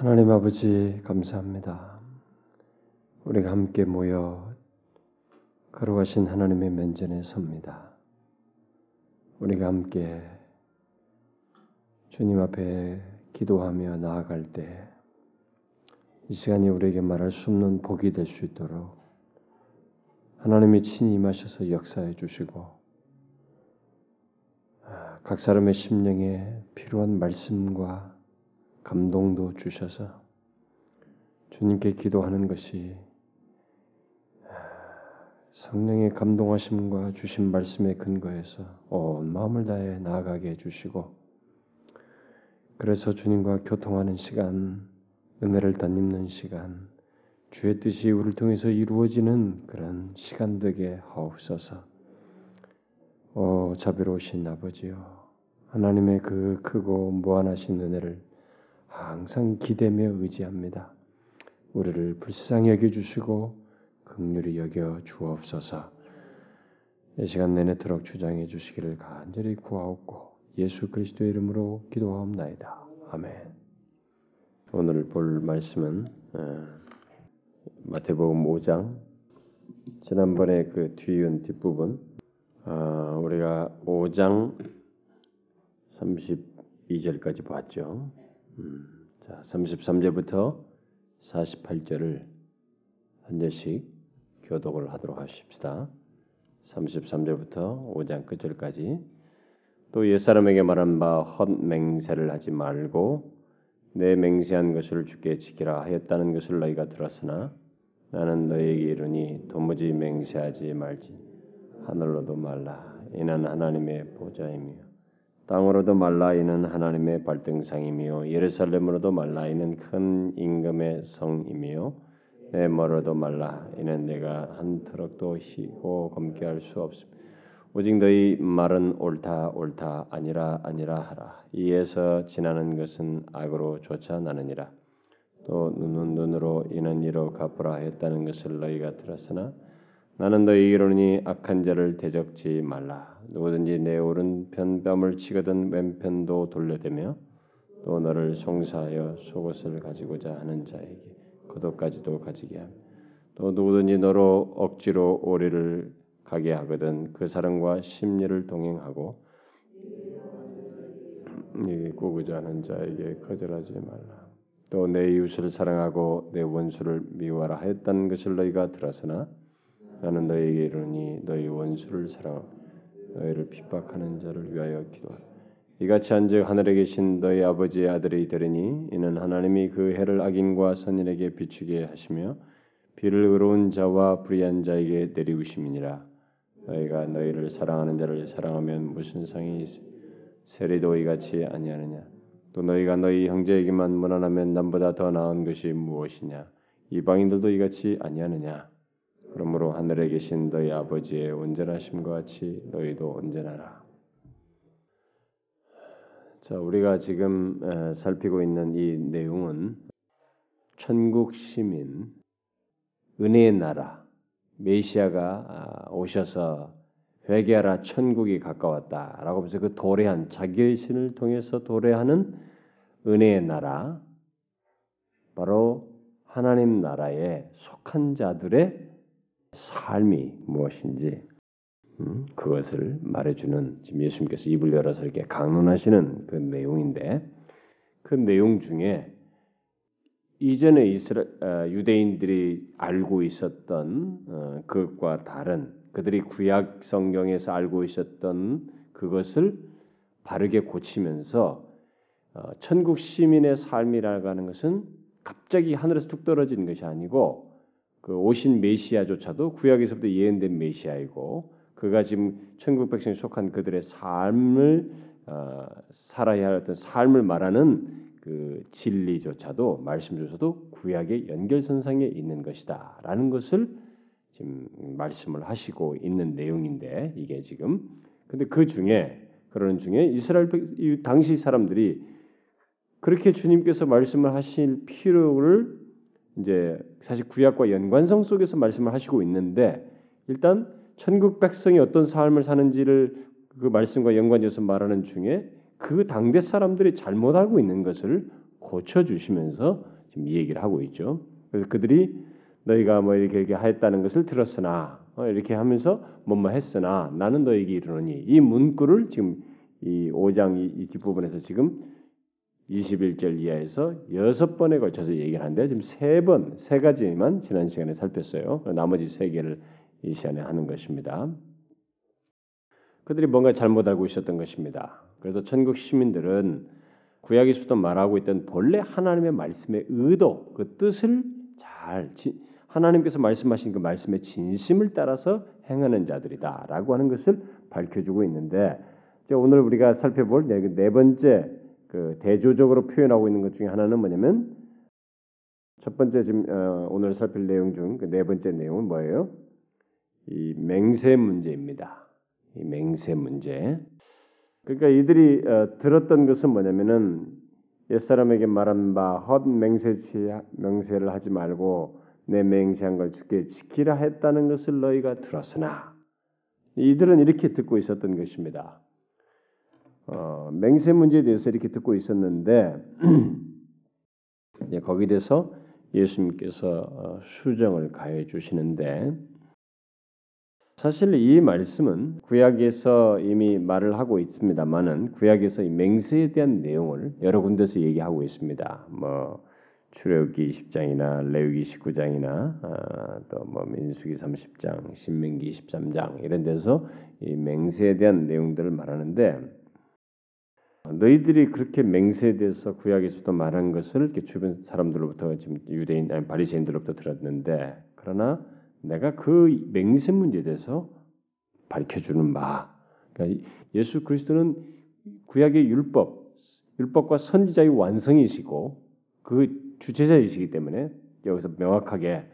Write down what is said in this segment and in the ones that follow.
하나님 아버지 감사합니다. 우리가 함께 모여 걸어가신 하나님의 면전에 섭니다. 우리가 함께 주님 앞에 기도하며 나아갈 때 이 시간이 우리에게 말할 수 없는 복이 될 수 있도록 하나님이 친히 임하셔서 역사해 주시고 아, 각 사람의 심령에 필요한 말씀과 감동도 주셔서 주님께 기도하는 것이 성령의 감동하심과 주신 말씀의 근거에서 온 마음을 다해 나아가게 해주시고 그래서 주님과 교통하는 시간, 은혜를 덧입는 시간, 주의 뜻이 우리를 통해서 이루어지는 그런 시간 되게 하옵소서. 오 자비로우신 아버지요, 하나님의 그 크고 무한하신 은혜를 항상 기대며 의지합니다. 우리를 불쌍히 여겨 주시고 극률히 여겨 주옵소서. 이 시간 내내도록 주장해 주시기를 간절히 구하옵고 예수 그리스도의 이름으로 기도하옵나이다. 아멘. 오늘 볼 말씀은 어, 마태복음 5장 지난번에 그 뒤은 뒷부분 어, 우리가 5장 32절까지 봤죠. 음, 자, 33절부터 48절을 한 절씩 교독을 하도록 하십시다. 33절부터 5장 끝절까지. 또 옛사람에게 말한 바 헛맹세를 하지 말고 내 맹세한 것을 주께 지키라 하였다는 것을 너희가 들었으나 나는 너희에게 이르니 도무지 맹세하지 말지 하늘로도 말라. 이는 하나님의 보좌이며 땅으로도 말라 이는 하나님의 발등상이며 예루살렘으로도 말라 이는 큰 임금의 성이며 내 머로도 말라 이는 내가 한 트럭도 희고 검게 할 수 없음 오직 너희 말은 옳다 옳다 아니라 아니라 하라. 이에서 지나는 것은 악으로 쫓아나느니라. 또 눈은 눈으로 이는 이로 갚으라 했다는 것을 너희가 들었으나 나는 너희에게로니 악한 자를 대적지 말라. 누구든지 내 오른편 뺨을 치거든 왼편도 돌려대며 또 너를 송사하여 속옷을 가지고자 하는 자에게 그도까지도 가지게 하며 또 누구든지 너로 억지로 오리를 가게 하거든 그 사람과 심리를 동행하고 네게 구고자 하는 자에게 거절하지 말라. 또 내 이웃을 사랑하고 내 원수를 미워하라 하였다는 것을 너희가 들었으나 나는 너희에게 이르니 너희 원수를 사랑하고 너희를 핍박하는 자를 위하여 기도하라. 이같이 한즉 하늘에 계신 너희 아버지의 아들이 되리니 이는 하나님이 그 해를 악인과 선인에게 비추게 하시며 비를 의로운 자와 불의한 자에게 내리우심이니라. 너희가 너희를 사랑하는 자를 사랑하면 무슨 상이 세리도 이같이 아니하느냐? 또 너희가 너희 형제에게만 무난하면 남보다 더 나은 것이 무엇이냐? 이방인들도 이같이 아니하느냐? 그러므로 하늘에 계신 너희 아버지의 온전하심과 같이 너희도 온전하라. 자, 우리가 지금 살피고 있는 이 내용은 천국 시민, 은혜의 나라, 메시아가 아, 오셔서 회개하라 천국이 가까웠다라고 하면서 그 도래한 자기의 신을 통해서 도래하는 은혜의 나라, 바로 하나님 나라에 속한 자들의 삶이 무엇인지 음, 그것을 말해주는 지금 예수님께서 입을 열어서 이렇게 강론하시는 그 내용인데 그 내용 중에 이전에 이스라 어, 유대인들이 알고 있었던 어, 그것과 다른 그들이 구약 성경에서 알고 있었던 그것을 바르게 고치면서 어, 천국 시민의 삶이라고 하는 것은 갑자기 하늘에서 툭 떨어지는 것이 아니고 그 오신 메시아조차도 구약에서부터 예언된 메시아이고 그가 지금 천국 백성에 속한 그들의 삶을 어, 살아야 할 어떤 삶을 말하는 그 진리조차도 말씀조차도 구약의 연결선상에 있는 것이다라는 것을 지금 말씀을 하시고 있는 내용인데 이게 지금. 근데 그 중에 그러는 중에 이스라엘 당시 사람들이 그렇게 주님께서 말씀을 하실 필요를 이제 사실 구약과 연관성 속에서 말씀을 하시고 있는데 일단 천국 백성이 어떤 삶을 사는지를 그 말씀과 연관지어서 말하는 중에 그 당대 사람들이 잘못 알고 있는 것을 고쳐 주시면서 지금 이 얘기를 하고 있죠. 그래서 그들이 너희가 뭐 이렇게 이렇게 하였다는 것을 들었으나 어, 이렇게 하면서 뭐뭐 했으나 나는 너에게 이르노니 이 문구를 지금 이 5장 이, 이 뒷부분에서 지금 21절 이하에서 여섯 번에 걸쳐서 얘기를 하는데 지금 세 번, 세 가지만 지난 시간에 살폈어요. 나머지 세 개를 이 시간에 하는 것입니다. 그들이 뭔가 잘못 알고 있었던 것입니다. 그래서 천국 시민들은 구약에서부터 말하고 있던 본래 하나님의 말씀의 의도, 그 뜻을 잘 하나님께서 말씀하신 그 말씀의 진심을 따라서 행하는 자들이다라고 하는 것을 밝혀주고 있는데 오늘 우리가 살펴볼 네, 네 번째 그 대조적으로 표현하고 있는 것 중에 하나는 뭐냐면 첫 번째 지금 어, 오늘 살필 내용 중그네 번째 내용은 뭐예요? 이 맹세 문제입니다. 이 맹세 문제. 그러니까 이들이 어, 들었던 것은 뭐냐면은 옛 사람에게 말한 바 헛 맹세치 맹세를 하지 말고 내 맹세한 걸 주께 지키라 했다는 것을 너희가 들었으나 이들은 이렇게 듣고 있었던 것입니다. 어, 맹세 문제에 대해서 이렇게 듣고 있었는데 거기에 대해서 예수님께서 어, 수정을 가해 주시는데 사실 이 말씀은 구약에서 이미 말을 하고 있습니다만은 구약에서 이 맹세에 대한 내용을 여러 군데서 얘기하고 있습니다. 뭐 출애굽기 20장이나 레위기 19장이나 아, 또뭐 민수기 30장, 신명기 23장 이런 데서 이 맹세에 대한 내용들을 말하는데 너희들이 그렇게 맹세에 대해서 구약에서도 말한 것을 이렇게 주변 사람들로부터 지금 유대인 아니 바리새인들로부터 들었는데 그러나 내가 그 맹세 문제에 대해서 밝혀 주는 바. 그러니까 예수 그리스도는 구약의 율법, 율법과 선지자의 완성이시고 그 주체자이시기 때문에 여기서 명확하게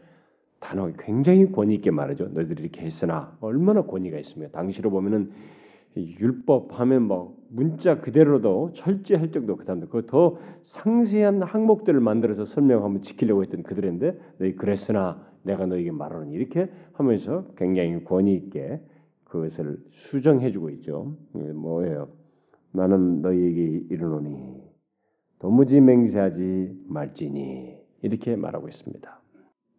단어 굉장히 권위 있게 말하죠. 너희들이 이렇게 했으나 얼마나 권위가 있습니까? 당시로 보면은 율법 하면 뭐 문자 그대로도 철저할 정도 그 다음에 그더 상세한 항목들을 만들어서 설명하면 지키려고 했던 그들인데 너희 그랬으나 내가 너에게 말하는 이렇게 하면서 굉장히 권위 있게 그것을 수정해주고 있죠. 뭐예요? 나는 너희에게 이르노니 도무지 맹세하지 말지니 이렇게 말하고 있습니다.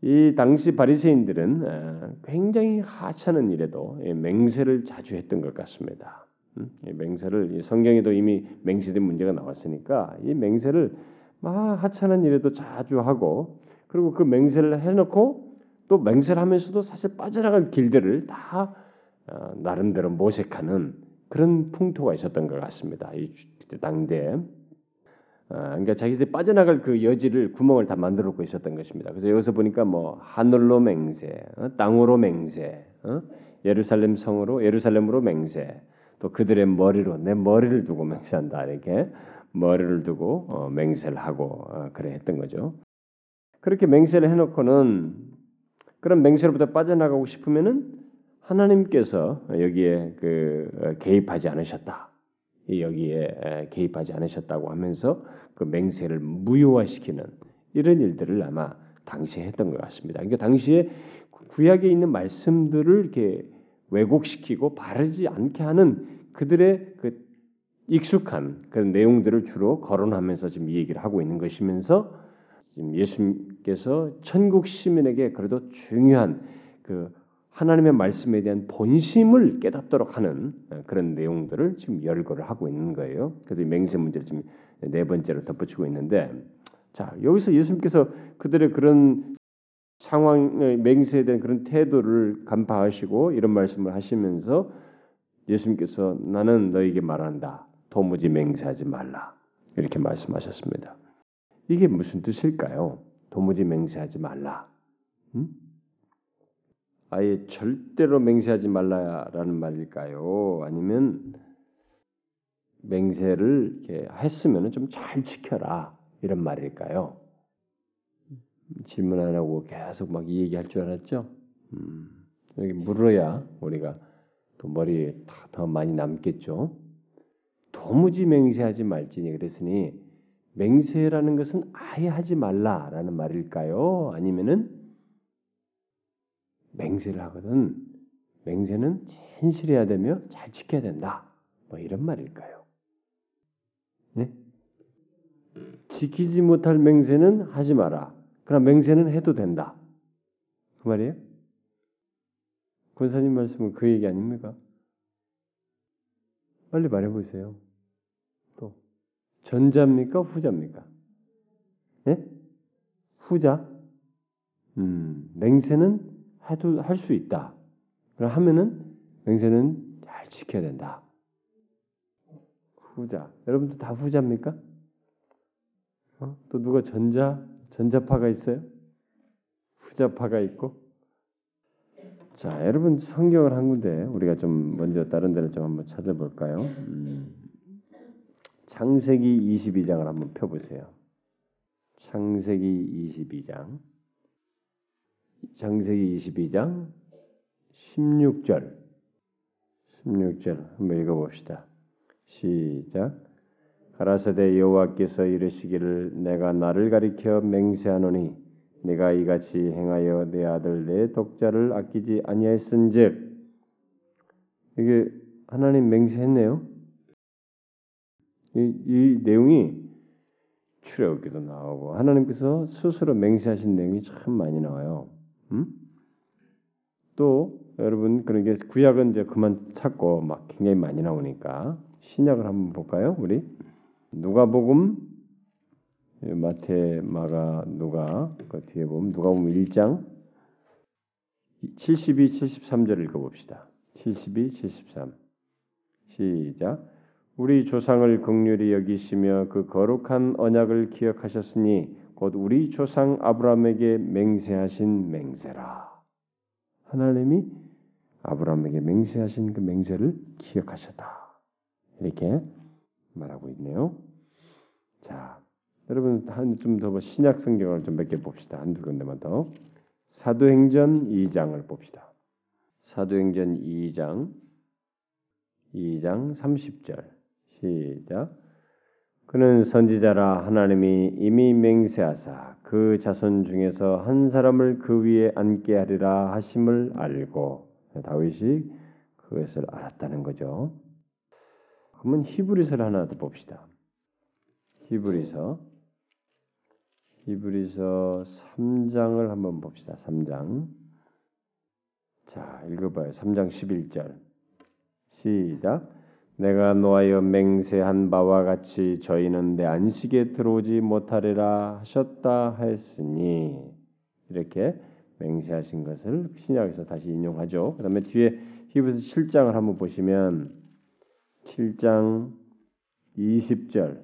이 당시 바리새인들은 어, 굉장히 하찮은 일에도 맹세를 자주 했던 것 같습니다. 음? 맹세를 성경에도 이미 맹세된 문제가 나왔으니까 이 맹세를 막 하찮은 일에도 자주 하고 그리고 그 맹세를 해놓고 또 맹세를 하면서도 사실 빠져나갈 길들을 다 어, 나름대로 모색하는 그런 풍토가 있었던 것 같습니다. 이 당대 어, 그러니까 자기들이 빠져나갈 그 여지를 구멍을 다 만들어 놓고 있었던 것입니다. 그래서 여기서 보니까 뭐 하늘로 맹세, 어? 땅으로 맹세, 어? 예루살렘 성으로 예루살렘으로 맹세, 또 그들의 머리로 내 머리를 두고 맹세한다 이렇게 머리를 두고 어, 맹세를 하고 어, 그래 했던 거죠. 그렇게 맹세를 해놓고는 그런 맹세로부터 빠져나가고 싶으면은 하나님께서 여기에 그 어, 개입하지 않으셨다. 여기에 개입하지 않으셨다고 하면서 그 맹세를 무효화시키는 이런 일들을 아마 당시에 했던 것 같습니다. 그러니까 당시에 구약에 있는 말씀들을 이렇게 왜곡시키고 바르지 않게 하는 그들의 그 익숙한 그런 내용들을 주로 거론하면서 지금 이 얘기를 하고 있는 것이면서 지금 예수님께서 천국 시민에게 그래도 중요한 그 하나님의 말씀에 대한 본심을 깨닫도록 하는 어, 그런 내용들을 지금 열거를 하고 있는 거예요. 그래서 맹세 문제를 지금 네 번째로 덧붙이고 있는데 자 여기서 예수님께서 그들의 그런 상황 맹세에 대한 그런 태도를 간파하시고 이런 말씀을 하시면서 예수님께서 나는 너에게 말한다. 도무지 맹세하지 말라. 이렇게 말씀하셨습니다. 이게 무슨 뜻일까요? 도무지 맹세하지 말라. 음? 아예 절대로 맹세하지 말라라는 말일까요? 아니면 맹세를 했으면 좀 잘 지켜라 이런 말일까요? 질문 안 하고 계속 막 얘기할 줄 알았죠? 음, 여기 물어야 우리가 또 머리에 더 많이 남겠죠. 도무지 맹세하지 말지니 그랬으니 맹세라는 것은 아예 하지 말라라는 말일까요? 아니면은 맹세를 하거든 맹세는 진실해야 되며 잘 지켜야 된다. 뭐 이런 말일까요? 네? 지키지 못할 맹세는 하지 마라. 그러나 맹세는 해도 된다. 그 말이에요? 권사님 말씀은 그 얘기 아닙니까? 빨리 말해보세요. 또 전자입니까? 후자입니까? 예? 후자. 음, 맹세는 해도 할 수 있다. 그럼 하면은 맹세는 잘 지켜야 된다. 후자. 여러분도 다 후자입니까? 어? 또 누가 전자 전자파가 있어요? 후자파가 있고. 자, 여러분 성경을 한 군데 우리가 좀 먼저 다른 데를 좀 한번 찾아볼까요? 음, 창세기 22장을 한번 펴보세요. 창세기 22장. 창세기 22장 16절. 16절 한번 읽어봅시다. 시작. 가라사대 여호와께서 이르시기를 내가 나를 가리켜 맹세하노니 내가 이같이 행하여 내 아들 내 독자를 아끼지 아니하였은즉 이게 하나님 맹세했네요. 이, 이 내용이 출애굽기도 나오고 하나님께서 스스로 맹세하신 내용이 참 많이 나와요. 음? 또 여러분 그런 게 구약은 이제 그만 찾고 막 굉장히 많이 나오니까 신약을 한번 볼까요? 우리 누가복음 마태, 마가, 누가 그 뒤에 보면 누가복음 1장 72, 73절 읽어 봅시다. 72, 73 시작 우리 조상을 극률히 여기시며 그 거룩한 언약을 기억하셨으니 곧 우리 조상 아브라함에게 맹세하신 맹세라. 하나님이 아브라함에게 맹세하신 그 맹세를 기억하셨다. 이렇게 말하고 있네요. 자, 여러분 한 좀 더 신약 성경을 좀 몇 개 봅시다. 한두 군데만 더. 사도행전 2장을 봅시다. 사도행전 2장 2장 30절 시작. 그는 선지자라 하나님이 이미 맹세하사 그 자손 중에서 한 사람을 그 위에 앉게 하리라 하심을 알고 다윗이 그것을 알았다는 거죠. 그러면 히브리서를 하나 더 봅시다. 히브리서 히브리서 3장을 한번 봅시다. 3장. 자, 읽어봐요. 3장 11절. 시작. 내가 노하여 맹세한 바와 같이 저희는 내 안식에 들어오지 못하리라 하셨다 했으니 이렇게 맹세하신 것을 신약에서 다시 인용하죠. 그다음에 뒤에 히브리서 7장을 한번 보시면 7장 20절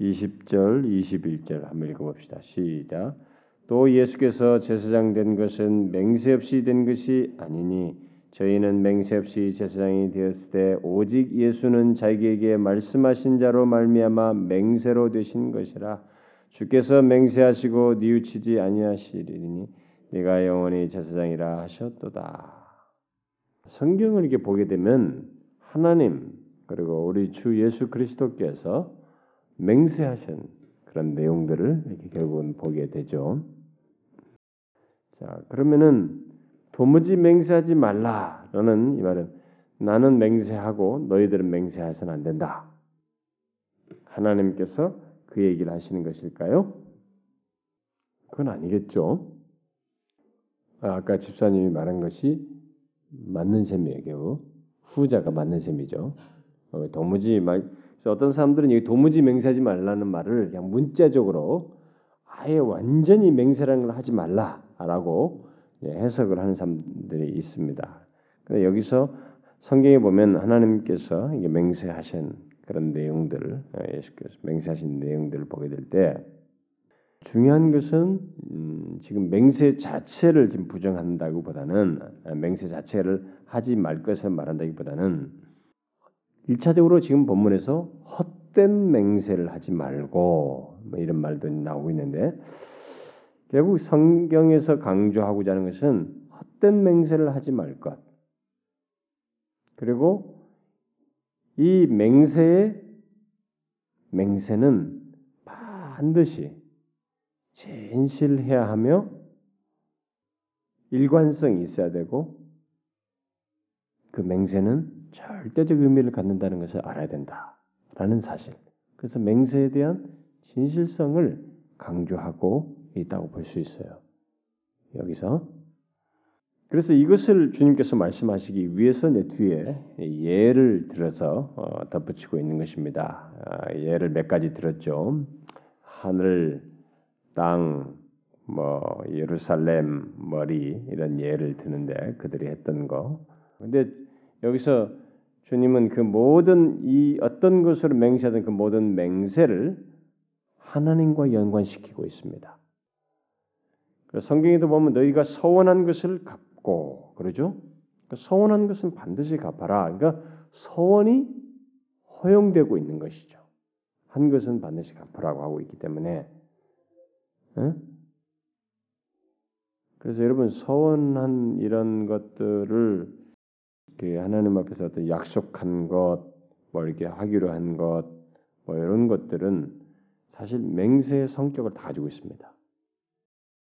20절 21절 한번 읽어봅시다. 시작. 또 예수께서 제사장 된 것은 맹세 없이 된 것이 아니니 저희는 맹세 없이 제사장이 되었을 때 오직 예수는 자기에게 말씀하신 자로 말미암아 맹세로 되신 것이라 주께서 맹세하시고 뉘우치지 아니하시리니 네가 영원히 제사장이라 하셨도다. 성경을 이렇게 보게 되면 하나님 그리고 우리 주 예수 그리스도께서 맹세하신 그런 내용들을 이렇게 결국은 보게 되죠. 자, 그러면은 도무지 맹세하지 말라라는 이 말은 나는 맹세하고 너희들은 맹세해서는 안 된다. 하나님께서 그 얘기를 하시는 것일까요? 그건 아니겠죠. 아, 아까 집사님이 말한 것이 맞는 셈이에요. 겨우 후자가 맞는 셈이죠. 어, 도무지 말 어떤 사람들은 이 도무지 맹세하지 말라는 말을 그냥 문자적으로 아예 완전히 맹세라는 걸 하지 말라라고 해석을 하는 사람들이 있습니다. 근데 여기서 성경에 보면 하나님께서 이게 맹세하신 그런 내용들을 예수께서 맹세하신 내용들을 보게 될 때 중요한 것은 음, 지금 맹세 자체를 지금 부정한다기보다는 맹세 자체를 하지 말 것을 말한다기보다는 일차적으로 지금 본문에서 헛된 맹세를 하지 말고 뭐 이런 말도 나오고 있는데 결국 성경에서 강조하고자 하는 것은 헛된 맹세를 하지 말 것. 그리고 이 맹세의 맹세는 반드시 진실해야 하며 일관성이 있어야 되고 그 맹세는 절대적 의미를 갖는다는 것을 알아야 된다라는 사실. 그래서 맹세에 대한 진실성을 강조하고 있다고 볼 수 있어요. 여기서 그래서 이것을 주님께서 말씀하시기 위해서 내 뒤에 예를 들어서 어, 덧붙이고 있는 것입니다. 아, 예를 몇 가지 들었죠. 하늘, 땅, 뭐 예루살렘, 머리 이런 예를 드는데 그들이 했던 거. 근데 여기서 주님은 그 모든 이 어떤 것으로 맹세하던 그 모든 맹세를 하나님과 연관시키고 있습니다. 성경에도 보면 너희가 서원한 것을 갚고 그러죠. 그러니까 서원한 것은 반드시 갚아라. 그러니까 서원이 허용되고 있는 것이죠. 한 것은 반드시 갚으라고 하고 있기 때문에. 에? 그래서 여러분 서원한 이런 것들을 하나님 앞에서 어떤 약속한 것, 뭐 이렇게 하기로 한 것, 뭐 이런 것들은 사실 맹세의 성격을 다 가지고 있습니다.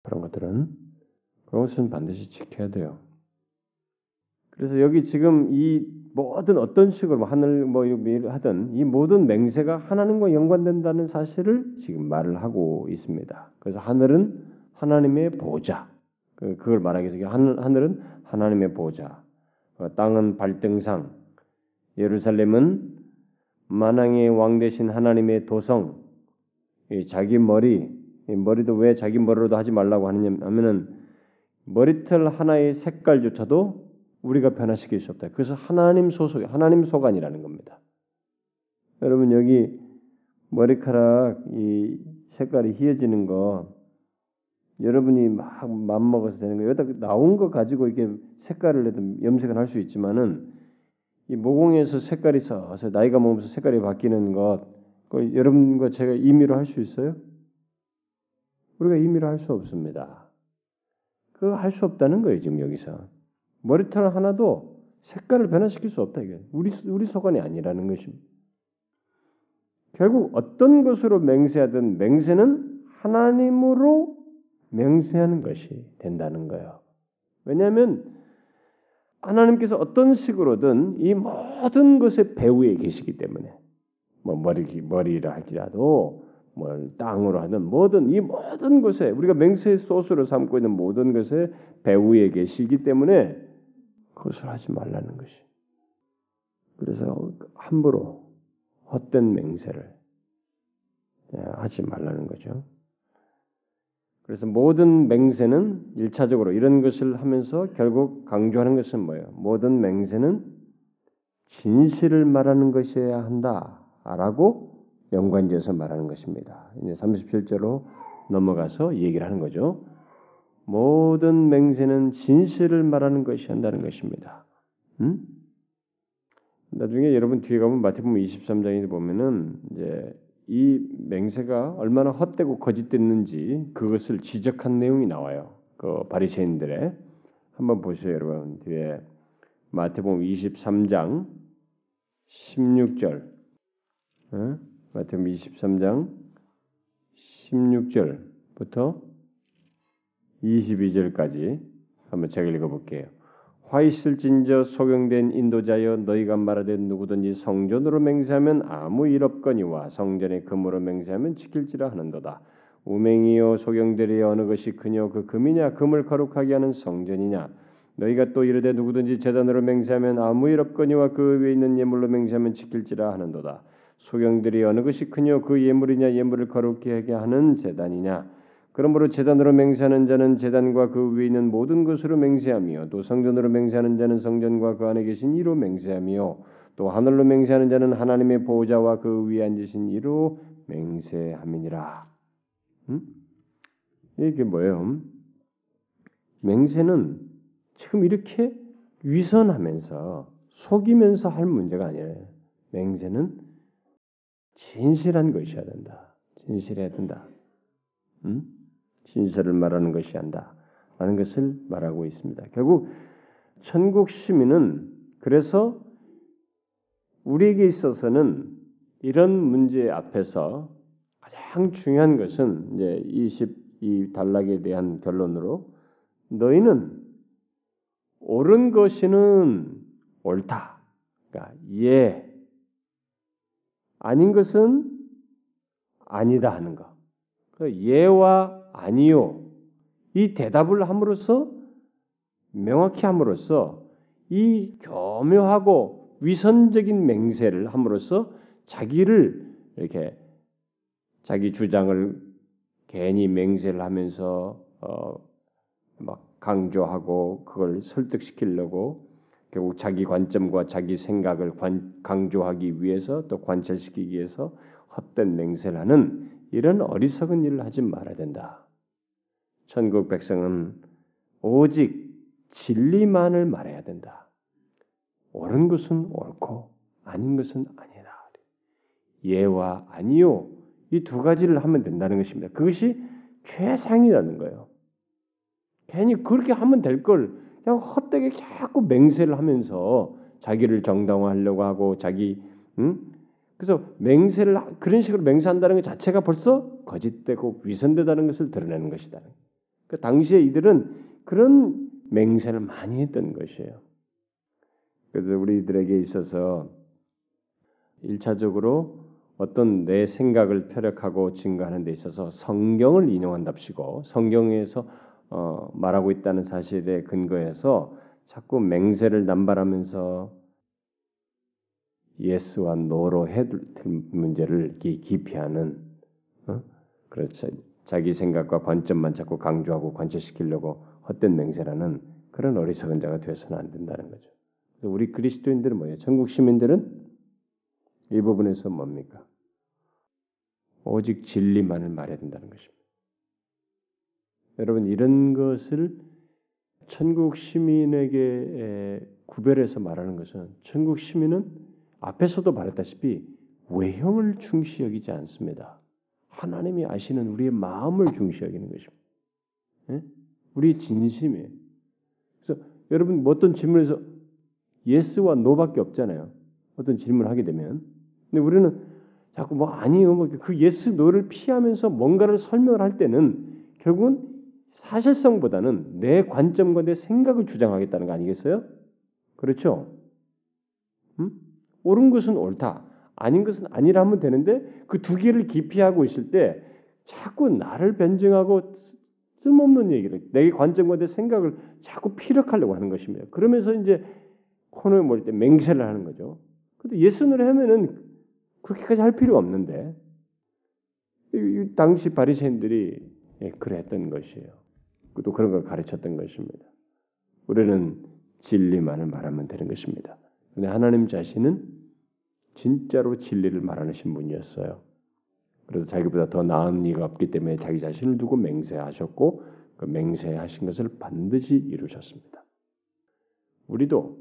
그런 것들은 그런 것은 반드시 지켜야 돼요. 그래서 여기 지금 이 모든 어떤 식으로 뭐 하늘 뭐 하든 이 모든 맹세가 하나님과 연관된다는 사실을 지금 말을 하고 있습니다. 그래서 하늘은 하나님의 보좌, 그, 그걸 말하기 위해서 하늘, 하늘은 하나님의 보좌, 어, 땅은 발등상, 예루살렘은 만왕의 왕 대신 하나님의 도성, 자기 머리, 머리도 왜 자기 머리로도 하지 말라고 하느냐 하면은 머리털 하나의 색깔조차도 우리가 변화시킬 수 없다. 그래서 하나님 소속, 하나님 소관이라는 겁니다. 여러분 여기 머리카락 이 색깔이 희어지는 거 여러분이 막 맘먹어서 되는 거 여기다 나온 거 가지고 이게 색깔을 내도 염색을 할 수 있지만은 이 모공에서 색깔이 서서 나이가 먹으면서 색깔이 바뀌는 것 여러분과 제가 임의로 할 수 있어요? 우리가 임의로 할 수 없습니다. 그거 할수 없다는 거예요 지금 여기서 머리털 하나도 색깔을 변화시킬 수 없다 이게 우리 우리 소관이 아니라는 것입니다. 결국 어떤 것으로 맹세하든 맹세는 하나님으로 맹세하는 것이 된다는 거예요. 왜냐하면 하나님께서 어떤 식으로든 이 모든 것의 배후에 계시기 때문에 뭐 머리 머리라 할지라도 뭐 땅으로 하든 뭐든 이 모든 것에 우리가 맹세의 소스로 삼고 있는 모든 것에 배후에 계시기 때문에 그것을 하지 말라는 것이. 그래서 함부로 헛된 맹세를 예, 하지 말라는 거죠. 그래서 모든 맹세는 일차적으로 이런 것을 하면서 결국 강조하는 것은 뭐예요? 모든 맹세는 진실을 말하는 것이어야 한다라고 연관지어서 말하는 것입니다. 이제 37절로 넘어가서 얘기를 하는 거죠. 모든 맹세는 진실을 말하는 것이 한다는 것입니다. 음? 나중에 여러분 뒤에 가면 마태복음 23장에 보면은 이제 이 맹세가 얼마나 헛되고 거짓됐는지 그것을 지적한 내용이 나와요. 그 바리새인들의 한번 보세요, 여러분. 뒤에 마태복음 23장 16절. 어? 마태복음 23장 16절부터 22절까지 한번 제가 읽어볼게요. 화 있을진저 소경된 인도자여 너희가 말하되 누구든지 성전으로 맹세하면 아무 일 없거니와 성전의 금으로 맹세하면 지킬지라 하는도다. 우맹이요 소경들이 어느 것이 그녀 그 금이냐 금을 거룩하게 하는 성전이냐 너희가 또 이르되 누구든지 재단으로 맹세하면 아무 일 없거니와 그 위에 있는 예물로 맹세하면 지킬지라 하는도다. 소경들이 어느 것이 그녀 그 예물이냐 예물을 거룩히 하게 하는 재단이냐 그러므로 재단으로 맹세하는 자는 재단과 그 위에 있는 모든 것으로 맹세하며 또 성전으로 맹세하는 자는 성전과 그 안에 계신 이로 맹세하며 또 하늘로 맹세하는 자는 하나님의 보호자와 그 위에 앉으신 이로 맹세함이니라. 음? 이게 뭐예요? 맹세는 지금 이렇게 위선하면서 속이면서 할 문제가 아니에요. 맹세는 진실한 것이어야 된다. 진실해야 된다. 음? 진실을 말하는 것이 한다. 라는 것을 말하고 있습니다. 결국 천국 시민은 그래서 우리에게 있어서는 이런 문제 앞에서 가장 중요한 것은 이제 22 단락에 대한 결론으로 너희는 옳은 것이는 옳다. 그러니까 예. 아닌 것은 아니다 하는 거. 그 예와 아니요. 이 대답을 함으로써 명확히 함으로써 이 교묘하고 위선적인 맹세를 함으로써 자기를 이렇게 자기 주장을 괜히 맹세를 하면서 어 막 강조하고 그걸 설득시키려고 결국 자기 관점과 자기 생각을 관, 강조하기 위해서 또 관철시키기 위해서 헛된 맹세를 하는 이런 어리석은 일을 하지 말아야 된다. 천국 백성은 오직 진리만을 말해야 된다. 옳은 것은 옳고 아닌 것은 아니다. 예와 아니요 이 두 가지를 하면 된다는 것입니다. 그것이 최상이라는 거예요. 괜히 그렇게 하면 될 걸 그냥 헛되게 자꾸 맹세를 하면서 자기를 정당화하려고 하고 자기 응? 그래서 맹세를 그런 식으로 맹세한다는 것 자체가 벌써 거짓되고 위선되다는 것을 드러내는 것이다. 그 당시에 이들은 그런 맹세를 많이 했던 것이에요. 그래서 우리들에게 있어서 일차적으로 어떤 내 생각을 표력하고 증가하는 데 있어서 성경을 인용한답시고 성경에서 어, 말하고 있다는 사실에 근거해서 자꾸 맹세를 남발하면서 예스와 노로 해둘 문제를 기피하는 어? 그렇죠. 자기 생각과 관점만 자꾸 강조하고 관철시키려고 헛된 맹세라는 그런 어리석은 자가 되어서는 안 된다는 거죠. 우리 그리스도인들은 뭐예요? 전국 시민들은 이 부분에서 뭡니까? 오직 진리만을 말해야 된다는 것입니다. 여러분 이런 것을 천국 시민에게 구별해서 말하는 것은 천국 시민은 앞에서도 말했다시피 외형을 중시 여기지 않습니다. 하나님이 아시는 우리의 마음을 중시 여기는 것입니다. 예? 우리 진심이에요. 그래서 여러분 뭐 어떤 질문에서 yes와 no밖에 없잖아요. 어떤 질문을 하게 되면. 근데 우리는 자꾸 뭐 아니요, 뭐그 yes no를 피하면서 뭔가를 설명을 할 때는 결국은 사실성보다는 내 관점과 내 생각을 주장하겠다는 거 아니겠어요? 그렇죠? 음? 옳은 것은 옳다, 아닌 것은 아니라 하면 되는데 그 두 개를 기피하고 있을 때 자꾸 나를 변증하고 쓸모없는 얘기를 내 관점과 내 생각을 자꾸 피력하려고 하는 것입니다. 그러면서 이제 코너에 몰릴 때 맹세를 하는 거죠. 근데 예수를 하면은 그렇게까지 할 필요 없는데 이, 당시 바리새인들이 예, 그랬던 것이에요. 또 그런 걸 가르쳤던 것입니다. 우리는 진리만을 말하면 되는 것입니다. 근데 하나님 자신은 진짜로 진리를 말하는 분이었어요. 그래서 자기보다 더 나은 이가 없기 때문에 자기 자신을 두고 맹세하셨고 그 맹세하신 것을 반드시 이루셨습니다. 우리도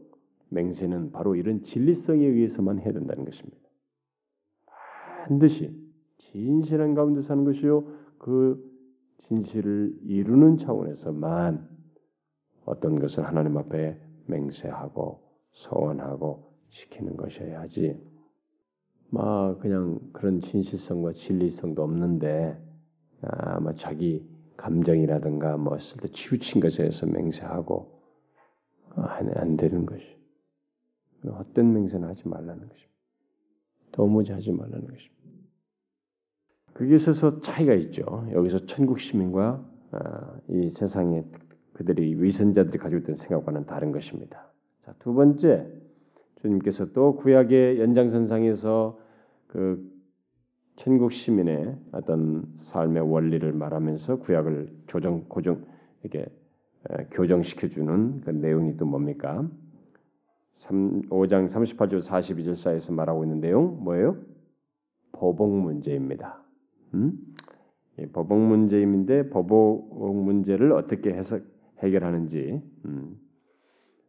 맹세는 바로 이런 진리성에 의해서만 해야 된다는 것입니다. 반드시 진실한 가운데 사는 것이요 그 진실을 이루는 차원에서만 어떤 것을 하나님 앞에 맹세하고 소원하고 시키는 것이어야지. 막 그냥 그런 진실성과 진리성도 없는데 아마 자기 감정이라든가 뭐쓸때 치우친 것에 대해서 맹세하고 안, 안 되는 것이. 헛된 맹세는 하지 말라는 것입니다. 도무지 하지 말라는 것입니다. 그게 있어서 차이가 있죠. 여기서 천국 시민과 아, 이 세상의 그들이 위선자들이 가지고 있던 생각과는 다른 것입니다. 자, 두 번째 주님께서 또 구약의 연장선상에서 그 천국 시민의 어떤 삶의 원리를 말하면서 구약을 조정 고정 이렇게 교정시켜 주는 그 내용이 또 뭡니까? 3, 5장 38절 42절 사이에서 말하고 있는 내용 뭐예요? 보복 문제입니다. 음? 보복 문제인데 보복 문제를 어떻게 해석 해결하는지 음.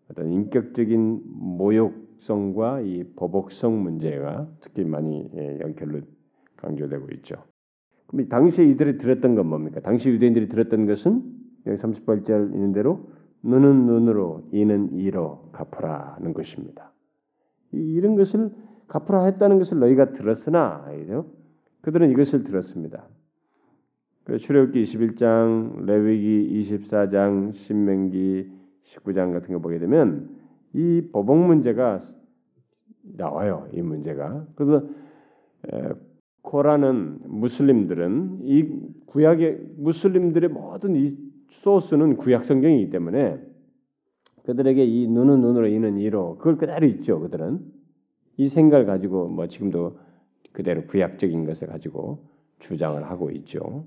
어떤 인격적인 모욕성과 이 보복성 문제가 특히 많이 예, 연결로 강조되고 있죠. 그럼 당시에 이들이 들었던 건 뭡니까? 당시 유대인들이 들었던 것은 여기 38절 있는 대로 눈은 눈으로 이는 이로 갚으라는 것입니다. 이런 것을 갚으라 했다는 것을 너희가 들었으나 그들은 이것을 들었습니다. 그 출애굽기 21장, 레위기 24장, 신명기 19장 같은 거 보게 되면 이 보복 문제가 나와요. 이 문제가. 그래서 코란은 무슬림들은 이 구약의 무슬림들의 모든 이 소스는 구약 성경이기 때문에 그들에게 이 눈은 눈으로 이는 이로 그걸 그대로 있죠. 그들은 이 생각을 가지고 뭐 지금도 그대로 구약적인 것을 가지고 주장을 하고 있죠.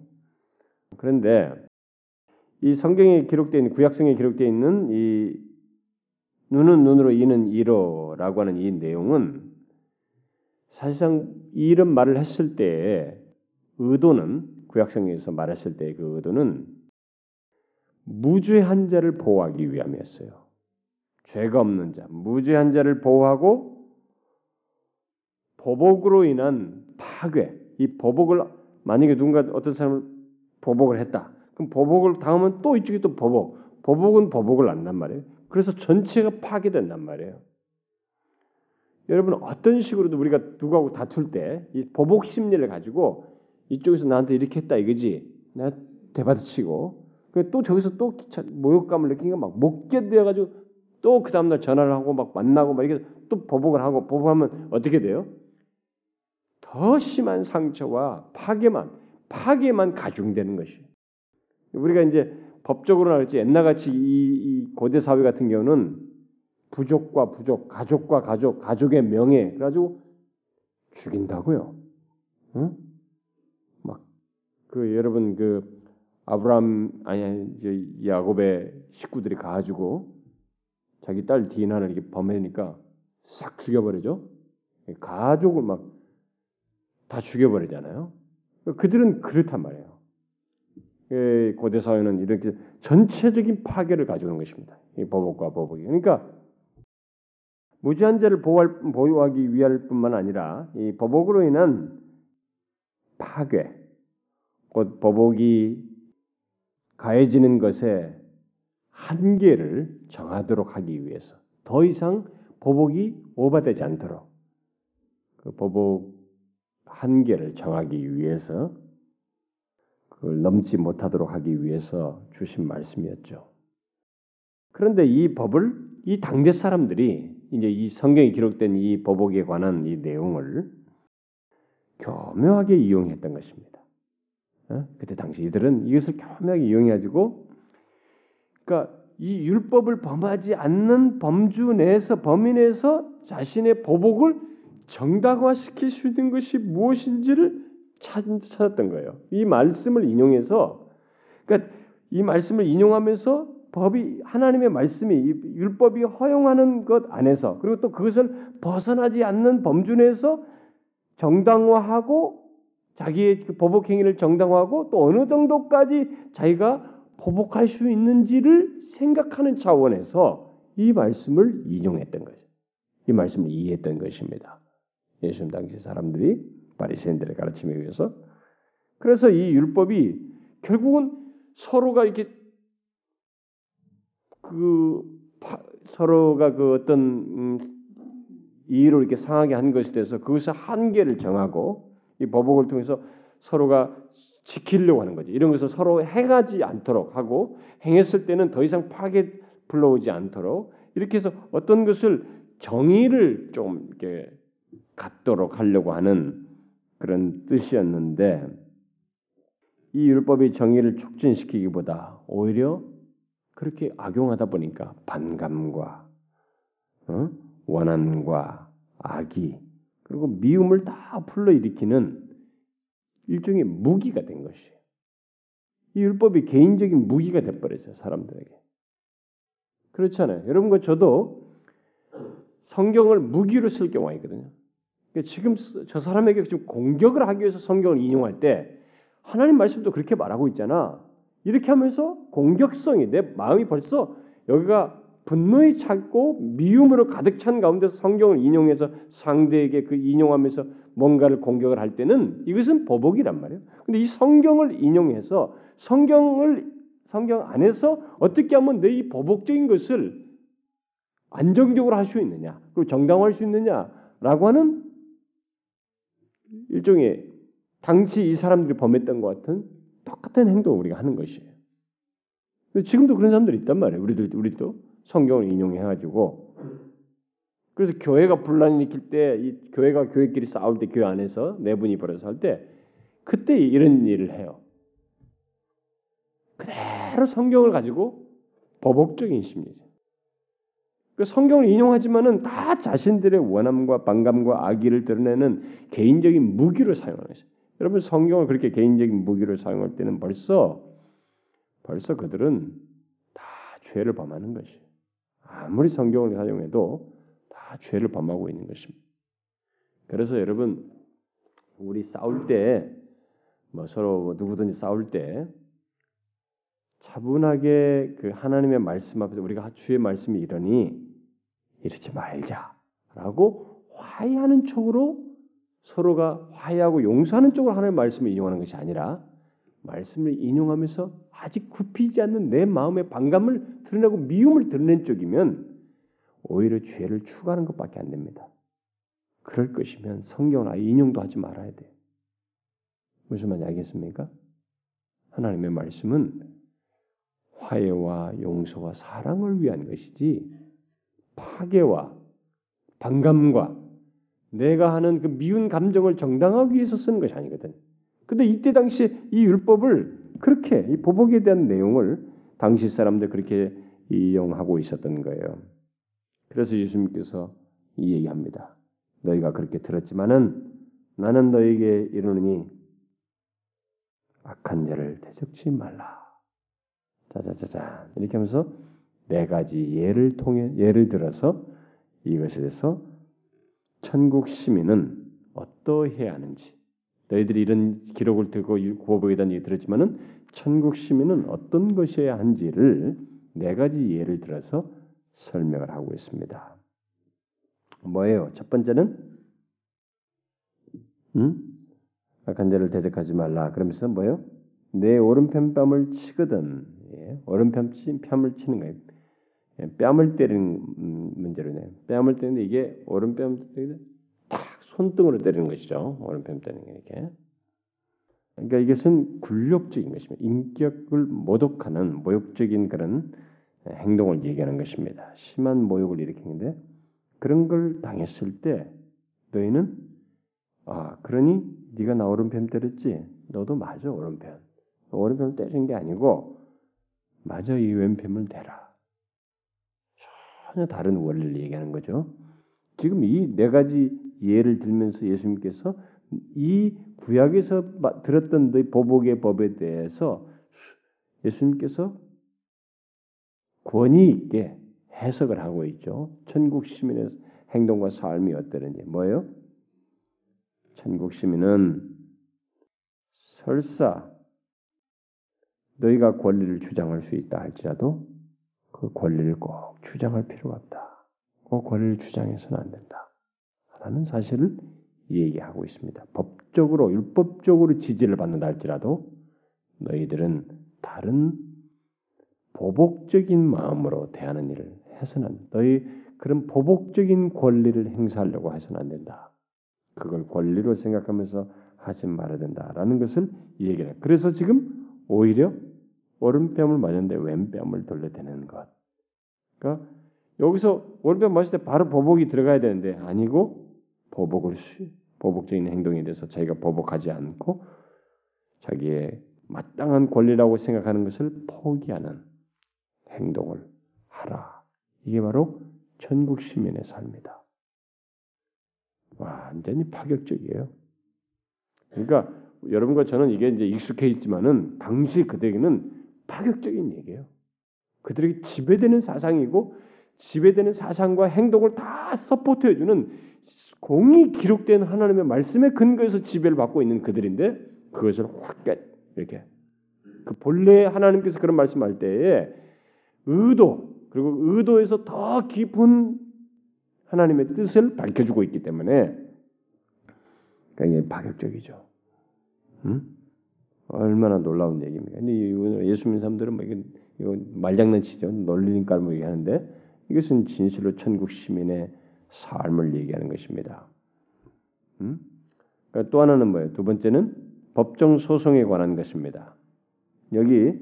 그런데 이 성경에 기록되어 구약성에 기록되어 있는 이 눈은 눈으로 이는 이로라고 하는 이 내용은 사실상 이런 말을 했을 때의 의도는 구약성에서 말했을 때그 의도는 무죄한 자를 보호하기 위함이었어요. 죄가 없는 자, 무죄한 자를 보호하고 보복으로 인한 파괴, 이 보복을 만약에 누군가 어떤 사람을 보복을 했다. 그럼 보복을 당하면 또 이쪽이 또 보복, 보복은 보복을 안단 말이에요. 그래서 전체가 파괴된단 말이에요. 여러분 어떤 식으로도 우리가 누구하고 다툴 때 이 보복 심리를 가지고 이쪽에서 나한테 이렇게 했다 이거지. 내가 대받아치고 또 저기서 또 모욕감을 느끼니까 막못 견뎌 가지고 또 그 다음날 전화를 하고 막 만나고 막 이렇게 또 보복을 하고 보복하면 어떻게 돼요? 더 심한 상처와 파괴만 파괴만 가중되는 것이. 우리가 이제 법적으로 알지 옛날같이 이, 이 고대 사회 같은 경우는 부족과 부족, 가족과 가족, 가족의 명예 그래가지고 죽인다고요. 응? 막그 여러분 그 아브람 아니 이제 야곱의 식구들이 가가지고 자기 딸 디나를 이렇게 범해니까 싹 죽여버리죠. 가족을 막 다 죽여버리잖아요. 그들은 그렇단 말이에요. 고대 사회는 이렇게 전체적인 파괴를 가져오는 것입니다. 이 보복과 보복이. 그러니까 무지한 자를 보호할, 보호하기 위할 뿐만 아니라 이 보복으로 인한 파괴, 곧 보복이 가해지는 것에 한계를 정하도록 하기 위해서 더 이상 보복이 오버되지 않도록 그 보복 한계를 정하기 위해서 그걸 넘지 못하도록 하기 위해서 주신 말씀이었죠. 그런데 이 법을 이 당대 사람들이 이제 이 성경에 기록된 이 보복에 관한 이 내용을 교묘하게 이용했던 것입니다. 어? 그때 당시 이들은 이것을 교묘하게 이용해가지고, 그러니까 이 율법을 범하지 않는 범주 내에서 범인 내에서 자신의 보복을 정당화시킬 수 있는 것이 무엇인지를 찾았던 거예요. 이 말씀을 인용해서 그러니까 이 말씀을 인용하면서 법이 하나님의 말씀이 율법이 허용하는 것 안에서 그리고 또 그것을 벗어나지 않는 범주 내에서 정당화하고 자기의 그 보복 행위를 정당화하고 또 어느 정도까지 자기가 보복할 수 있는지를 생각하는 차원에서 이 말씀을 인용했던 거죠. 이 말씀을 이해했던 것입니다. 예수님 당시 사람들이 바리새인들의 가르침에 의해서 그래서 이 율법이 결국은 서로가 이렇게 그 파, 서로가 그 어떤 음, 이의로 이렇게 상하게 한 것에 대해서 그것의 한계를 정하고 이 법복을 통해서 서로가 지키려고 하는 거지. 이런 것을 서로 행하지 않도록 하고 행했을 때는 더 이상 파괴 불러오지 않도록 이렇게 해서 어떤 것을 정의를 좀 이렇게 갖도록 하려고 하는 그런 뜻이었는데 이 율법의 정의를 촉진시키기보다 오히려 그렇게 악용하다 보니까 반감과 어? 원한과 악이 그리고 미움을 다 불러일으키는 일종의 무기가 된 것이에요. 이 율법이 개인적인 무기가 돼버렸어요 사람들에게. 그렇잖아요. 여러분과 저도 성경을 무기로 쓸 경우가 있거든요. 그러니까 지금 저 사람에게 지금 공격을 하기 위해서 성경을 인용할 때 하나님 말씀도 그렇게 말하고 있잖아. 이렇게 하면서 공격성이 내 마음이 벌써 여기가 분노에 찼고 미움으로 가득 찬 가운데서 성경을 인용해서 상대에게 그 인용하면서 뭔가를 공격을 할 때는 이것은 보복이란 말이에요. 근데 이 성경을 인용해서 성경을 성경 안에서 어떻게 하면 내 이 보복적인 것을 안정적으로 할 수 있느냐, 그리고 정당화할 수 있느냐라고 하는 일종의 당시 이 사람들이 범했던 것 같은 똑같은 행동을 우리가 하는 것이에요. 지금도 그런 사람들이 있단 말이에요. 우리들 우리도 성경을 인용해 가지고 그래서 교회가 분란이 일으킬 때, 이 교회가 교회끼리 싸울 때, 교회 안에서 내분이 벌어서 할 때, 그때 이런 일을 해요. 그대로 성경을 가지고 보복적인 심리죠. 그 성경을 인용하지만은 다 자신들의 원함과 반감과 악의를 드러내는 개인적인 무기로 사용하는 것이. 여러분 성경을 그렇게 개인적인 무기로 사용할 때는 벌써 벌써 그들은 다 죄를 범하는 것이. 아무리 성경을 사용해도 다 죄를 범하고 있는 것입니다. 그래서 여러분 우리 싸울 때 뭐 서로 뭐 누구든지 싸울 때 차분하게 그 하나님의 말씀 앞에서 우리가 주의 말씀이 이러니 이러지 말자라고 화해하는 쪽으로 서로가 화해하고 용서하는 쪽으로 하나님의 말씀을 인용하는 것이 아니라 말씀을 인용하면서 아직 굽히지 않는 내 마음의 반감을 드러내고 미움을 드러낸 쪽이면 오히려 죄를 추구하는 것밖에 안 됩니다. 그럴 것이면 성경을 아예 인용도 하지 말아야 돼. 무슨 말인지 알겠습니까? 하나님의 말씀은 화해와 용서와 사랑을 위한 것이지 파괴와 반감과 내가 하는 그 미운 감정을 정당하기 위해서 쓰는 것이 아니거든. 근데 이때 당시 이 율법을 그렇게 이 보복에 대한 내용을 당시 사람들 그렇게 이용하고 있었던 거예요. 그래서 예수님께서 이 얘기합니다. 너희가 그렇게 들었지만은 나는 너에게 이르노니 악한 자를 대적지 말라. 자자자자 이렇게 하면서 네 가지 예를 통해 예를 들어서 이것에 대해서 천국 시민은 어떠해야 하는지 너희들이 이런 기록을 듣고 구호복에 대한 얘기 들었지만은 천국 시민은 어떤 것이어야 한지를 네 가지 예를 들어서 설명을 하고 있습니다. 뭐예요? 첫 번째는 음? 악한 자를 대적하지 말라. 그러면서 뭐예요? 내 오른편 뺨을 치거든. 예, 오른편 뺨을 치는 거예요. 예, 뺨을 때리는 음, 문제로네. 뺨을 때리는데 이게 오른뺨 때리는데 탁 손등으로 때리는 것이죠. 오른뺨 때리는 게 이렇게. 그러니까 이것은 굴욕적인 것입니다. 인격을 모독하는 모욕적인 그런 행동을 얘기하는 것입니다. 심한 모욕을 일으키는데 그런 걸 당했을 때 너희는 아 그러니 네가 나 오른편 때렸지? 너도 맞아 오른편. 오른편을 때린 게 아니고 맞아 이 왼편을 대라. 전혀 다른 원리를 얘기하는 거죠. 지금 이 네 가지 예를 들면서 예수님께서 이 구약에서 들었던 보복의 법에 대해서 예수님께서 권위 있게 해석을 하고 있죠. 천국 시민의 행동과 삶이 어떠는지 뭐예요? 천국 시민은 설사 너희가 권리를 주장할 수 있다 할지라도 그 권리를 꼭 주장할 필요가 없다. 그 권리를 주장해서는 안 된다. 라는 사실을 얘기하고 있습니다. 법적으로 율법적으로 지지를 받는다 할지라도 너희들은 다른 보복적인 마음으로 대하는 일을 해서는 너희 그런 보복적인 권리를 행사하려고 해서는 안 된다. 그걸 권리로 생각하면서 하지 말아야 된다라는 것을 얘기해요. 그래서 지금 오히려 오른뺨을 맞았는데 왼뺨을 돌려대는 것. 그러니까 여기서 오른뺨 맞을 때 바로 보복이 들어가야 되는데 아니고 보복을 보복적인 행동에 대해서 자기가 보복하지 않고 자기의 마땅한 권리라고 생각하는 것을 포기하는 행동을 하라. 이게 바로 천국 시민의 삶이다. 완전히 파격적이에요. 그러니까 여러분과 저는 이게 이제 익숙해 있지만은 당시 그들에게는 파격적인 얘기예요. 그들에게 지배되는 사상이고 지배되는 사상과 행동을 다 서포트해주는 공이 기록된 하나님의 말씀의 근거에서 지배를 받고 있는 그들인데 그것을 확 이렇게 그 본래 하나님께서 그런 말씀할 때에 의도 그리고 의도에서 더 깊은 하나님의 뜻을 밝혀주고 있기 때문에 굉장히 파격적이죠. 음? 얼마나 놀라운 얘기입니까? 근데 예수 믿는 사람들은 뭐 이건 이거 말장난치죠. 놀리는 깔고 얘기하는데 이것은 진실로 천국 시민의 삶을 얘기하는 것입니다. 음? 그러니까 또 하나는 뭐예요? 두 번째는 법정 소송에 관한 것입니다. 여기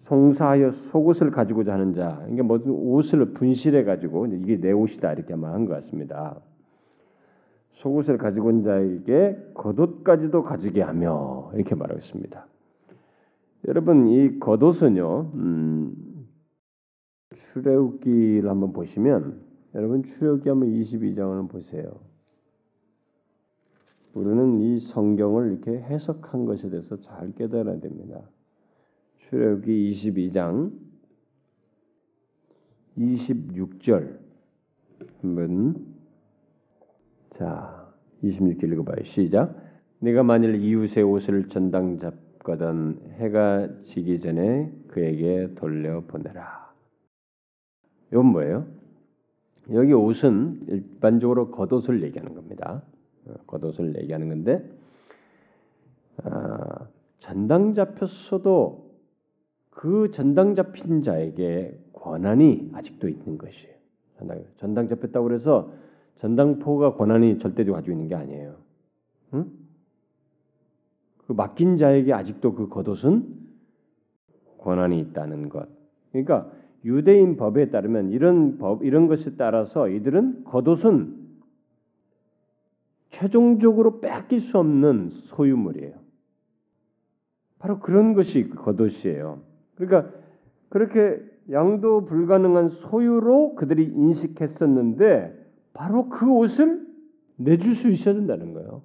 송사하여 속옷을 가지고자 하는 자, 이게 모든 옷을 분실해 가지고 이게 내 옷이다 이렇게 말한 것 같습니다. 속옷을 가지고 온 자에게 겉옷까지도 가지게 하며 이렇게 말하고 있습니다. 여러분 이 겉옷은요, 음, 출애굽기를 한번 보시면 여러분 출애굽기 한번 22장을 보세요. 우리는 이 성경을 이렇게 해석한 것에 대해서 잘 깨달아야 됩니다. 출애굽기 22장 26절 한번 자 26절 읽어봐요. 시작. 네가 만일 이웃의 옷을 전당 잡거든 해가 지기 전에 그에게 돌려 보내라. 이건 뭐예요? 여기 옷은 일반적으로 겉옷을 얘기하는 겁니다. 어, 겉옷을 얘기하는 건데 아, 전당 잡혔어도 그 전당 잡힌 자에게 권한이 아직도 있는 것이에요. 전당 잡혔다고 그래서 전당포가 권한이 절대적으로 가지고 있는 게 아니에요. 응? 그 맡긴 자에게 아직도 그 겉옷은 권한이 있다는 것. 그러니까 유대인 법에 따르면 이런 법 이런 것에 따라서 이들은 겉옷은 최종적으로 뺏길 수 없는 소유물이에요. 바로 그런 것이 겉옷이에요. 그러니까 그렇게 양도 불가능한 소유로 그들이 인식했었는데 바로 그 옷을 내줄 수 있어야 된다는 거예요.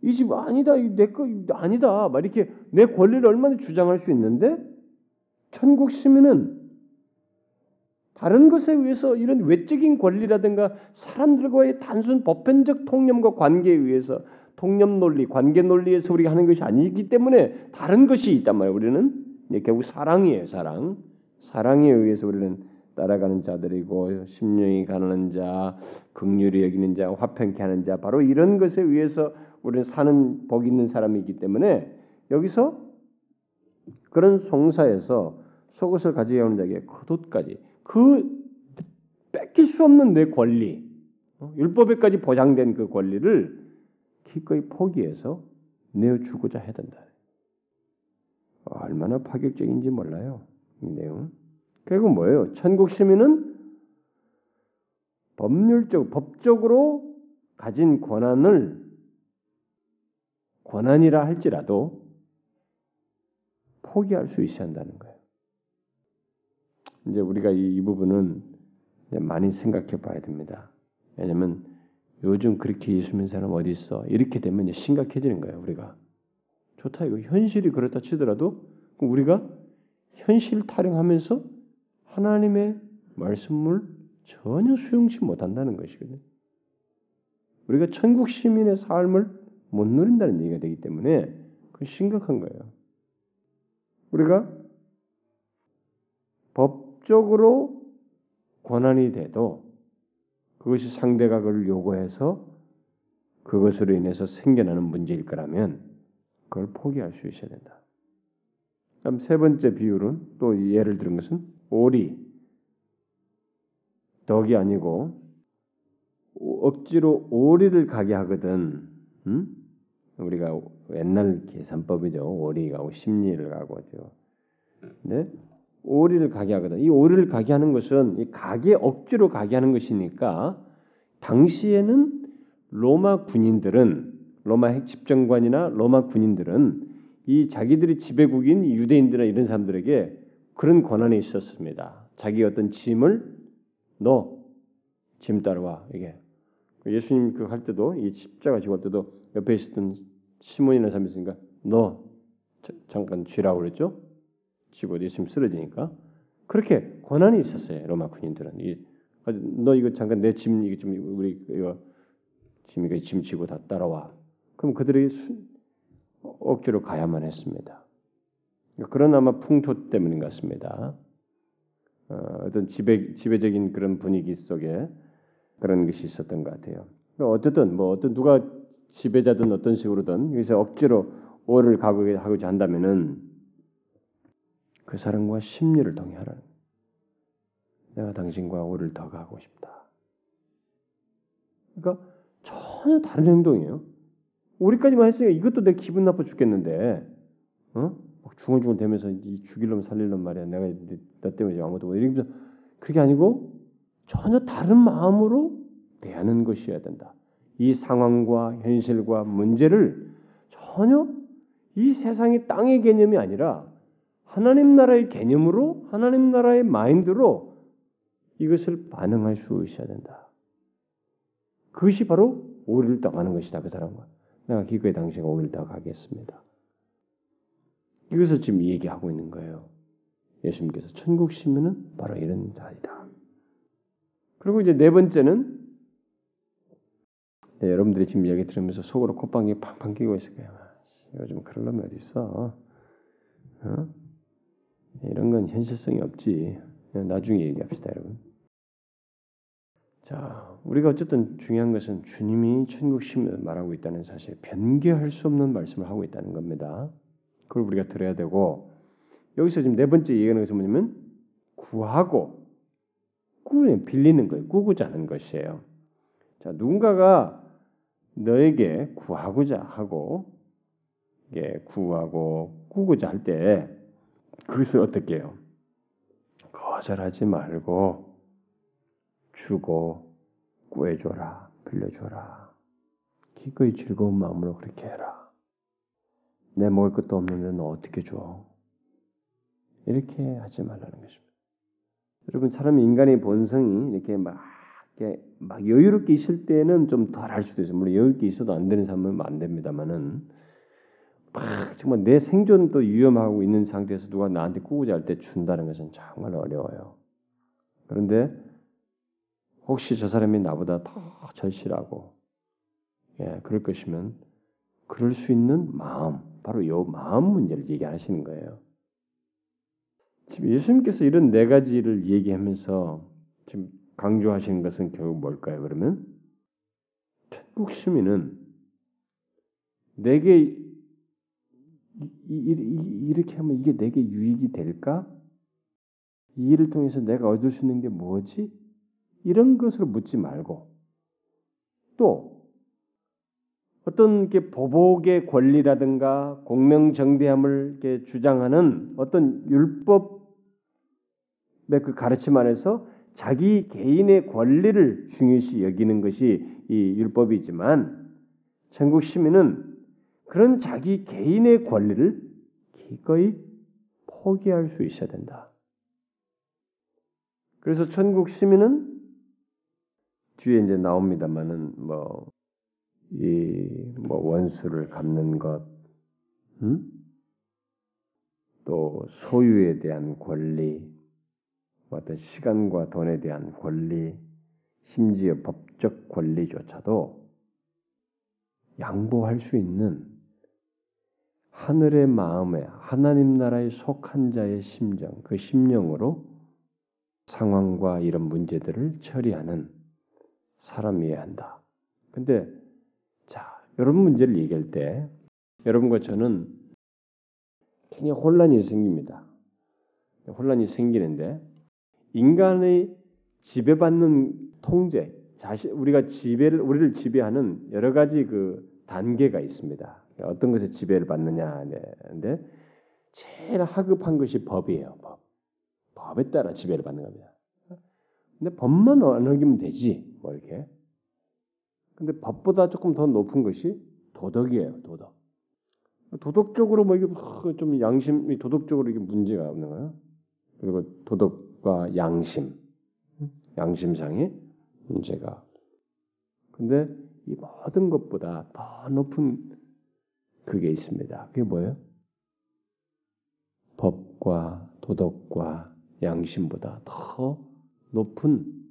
이 집 아니다, 내거 아니다, 막 이렇게 내 권리를 얼마나 주장할 수 있는데 천국 시민은 다른 것에 의해서 이런 외적인 권리라든가 사람들과의 단순 보편적 통념과 관계에 의해서 통념 논리, 관계 논리에서 우리가 하는 것이 아니기 때문에 다른 것이 있단 말이에요. 우리는 결국 사랑이에요, 사랑. 사랑에 의해서 우리는 따라가는 자들이고 심령이 가난한 자, 극률이 여기는 자, 화평케 하는 자, 바로 이런 것에 의해서 우리는 사는 복 있는 사람이기 때문에 여기서 그런 송사에서 속옷을 가지고 오는 자에게 겉옷까지 그 뺏길 수 없는 내 권리, 어? 율법에까지 보장된 그 권리를 기꺼이 포기해서 내어주고자 해야 된다. 얼마나 파격적인지 몰라요. 이 내용. 결국 뭐예요? 천국 시민은 법률적, 법적으로 가진 권한을 권한이라 할지라도 포기할 수 있어야 한다는 거예요. 이제 우리가 이, 이 부분은 많이 생각해 봐야 됩니다. 왜냐하면 요즘 그렇게 예수 믿는 사람 어디 있어? 이렇게 되면 이제 심각해지는 거예요. 우리가 좋다 이거 현실이 그렇다 치더라도 우리가 현실 타령하면서 하나님의 말씀을 전혀 수용치 못한다는 것이거든요. 우리가 천국 시민의 삶을 못 누린다는 얘기가 되기 때문에 그 심각한 거예요. 우리가 법적으로 권한이 돼도 그것이 상대가 그걸 요구해서 그것으로 인해서 생겨나는 문제일 거라면 그걸 포기할 수 있어야 된다. 다음 세 번째 비율은 또 예를 들은 것은 오리 덕이 아니고 억지로 오리를 가게 하거든. 음? 우리가 옛날 계산법이죠. 오리가 심리를 가고죠. 네? 오리를 가게 하거든. 이 오리를 가게 하는 것은 이 가게 억지로 가게 하는 것이니까 당시에는 로마 군인들은 로마 핵 집정관이나 로마 군인들은 이 자기들이 지배국인 유대인들이나 이런 사람들에게 그런 권한이 있었습니다. 자기 어떤 짐을 너짐 따라와 이게 예수님 그 할 때도 이 십자가 지고 할 때도 옆에 있었던 시몬이라는 사람이 있으니까 너 잠깐 쥐라고 그랬죠. 지고 예수님 쓰러지니까 그렇게 권한이 있었어요 로마 군인들은 이, 너 이거 잠깐 내 짐 이거 좀 우리 이거 짐 이거 짐 지고 다 따라와. 그럼 그들이 수, 억지로 가야만 했습니다. 그런 아마 풍토 때문인 것 같습니다. 어, 어떤 지배 지배적인 그런 분위기 속에 그런 것이 있었던 것 같아요. 어쨌든 뭐 어떤 누가 지배자든 어떤 식으로든 여기서 억지로 오를 가고자 한다면은 그 사람과 심리를 하라. 내가 당신과 오를 더 가고 싶다. 그러니까 전혀 다른 행동이에요. 우리까지만 했으니까 이것도 내 기분 나빠 죽겠는데, 어? 막 중얼중얼 대면서 이 죽일 놈 살릴 놈 말이야. 내가 너 때문에 아무도 못 이러면서 그게 아니고 전혀 다른 마음으로 대하는 것이어야 된다. 이 상황과 현실과 문제를 전혀 이 세상의 땅의 개념이 아니라 하나님 나라의 개념으로 하나님 나라의 마인드로 이것을 반응할 수 있어야 된다. 그것이 바로 오리를 떠가는 것이다. 그 사람과 내가 기꺼이 당신과 오리를 떠가겠습니다. 이것을 지금 얘기하고 있는 거예요. 예수님께서 천국 시민은 바로 이런 자이다. 그리고 이제 네 번째는 네, 여러분들이 지금 얘기 들으면서 속으로 콧방귀 팡팡 끼고 있을 거예요. 요즘 그럴 놈이 어디 있어? 어? 이런 건 현실성이 없지. 나중에 얘기합시다, 여러분. 자, 우리가 어쨌든 중요한 것은 주님이 천국 심을 말하고 있다는 사실, 변개할 수 없는 말씀을 하고 있다는 겁니다. 그걸 우리가 들어야 되고 여기서 지금 네 번째 얘기하는 것은 뭐냐면 구하고 꾸는 빌리는 거예요. 꾸고자 하는 것이에요. 자, 누군가가 너에게 구하고자 하고 예, 구하고 꾸고자 할 때 그것을 어떻게 해요? 거절하지 말고 주고 구해줘라, 빌려줘라. 기꺼이 즐거운 마음으로 그렇게 해라. 내 먹을 것도 없는데 너 어떻게 줘? 이렇게 하지 말라는 것입니다. 여러분 사람 인간의 본성이 이렇게 막, 막 여유롭게 있을 때는 좀 덜 할 수도 있어요. 물론 여유롭게 있어도 안 되는 사람은 안 됩니다만은 막 정말 내 생존도 위험하고 있는 상태에서 누가 나한테 꾸고자 할때 준다는 것은 정말 어려워요. 그런데 혹시 저 사람이 나보다 더 절실하고 예, 그럴 것이면 그럴 수 있는 마음, 바로 이 마음 문제를 얘기하시는 거예요. 지금 예수님께서 이런 네 가지를 얘기하면서 지금 강조하시는 것은 결국 뭘까요? 그러면 천국 시민은 내게 이렇게 하면 이게 내게 유익이 될까? 이 일을 통해서 내가 얻을 수 있는 게 뭐지? 이런 것으로 묻지 말고 또 어떤 게 보복의 권리라든가 공명정대함을 주장하는 어떤 율법의 그 가르침 안에서 자기 개인의 권리를 중요시 여기는 것이 이 율법이지만 천국 시민은 그런 자기 개인의 권리를 기꺼이 포기할 수 있어야 된다. 그래서 천국 시민은 뒤에 이제 나옵니다만은 뭐 이 뭐 원수를 갚는 것, 음? 또 소유에 대한 권리, 뭐 어떤 시간과 돈에 대한 권리, 심지어 법적 권리조차도 양보할 수 있는 하늘의 마음에 하나님 나라에 속한 자의 심정, 그 심령으로 상황과 이런 문제들을 처리하는 사람이어야 한다. 근데 이런 문제를 얘기할 때 여러분과 저는 굉장히 혼란이 생깁니다. 혼란이 생기는데 인간의 지배받는 통제, 자신 우리가 지배를 우리를 지배하는 여러 가지 그 단계가 있습니다. 어떤 것에 지배를 받느냐 근데 제일 하급한 것이 법이에요. 법. 법에 따라 지배를 받는 겁니다. 근데 법만 어기면 되지. 뭐 이렇게. 근데 법보다 조금 더 높은 것이 도덕이에요. 도덕. 도덕적으로 뭐 이게 좀 양심이 도덕적으로 이게 문제가 없는 거예요. 그리고 도덕과 양심, 양심상의 문제가. 근데 이 모든 것보다 더 높은 그게 있습니다. 그게 뭐예요? 법과 도덕과 양심보다 더 높은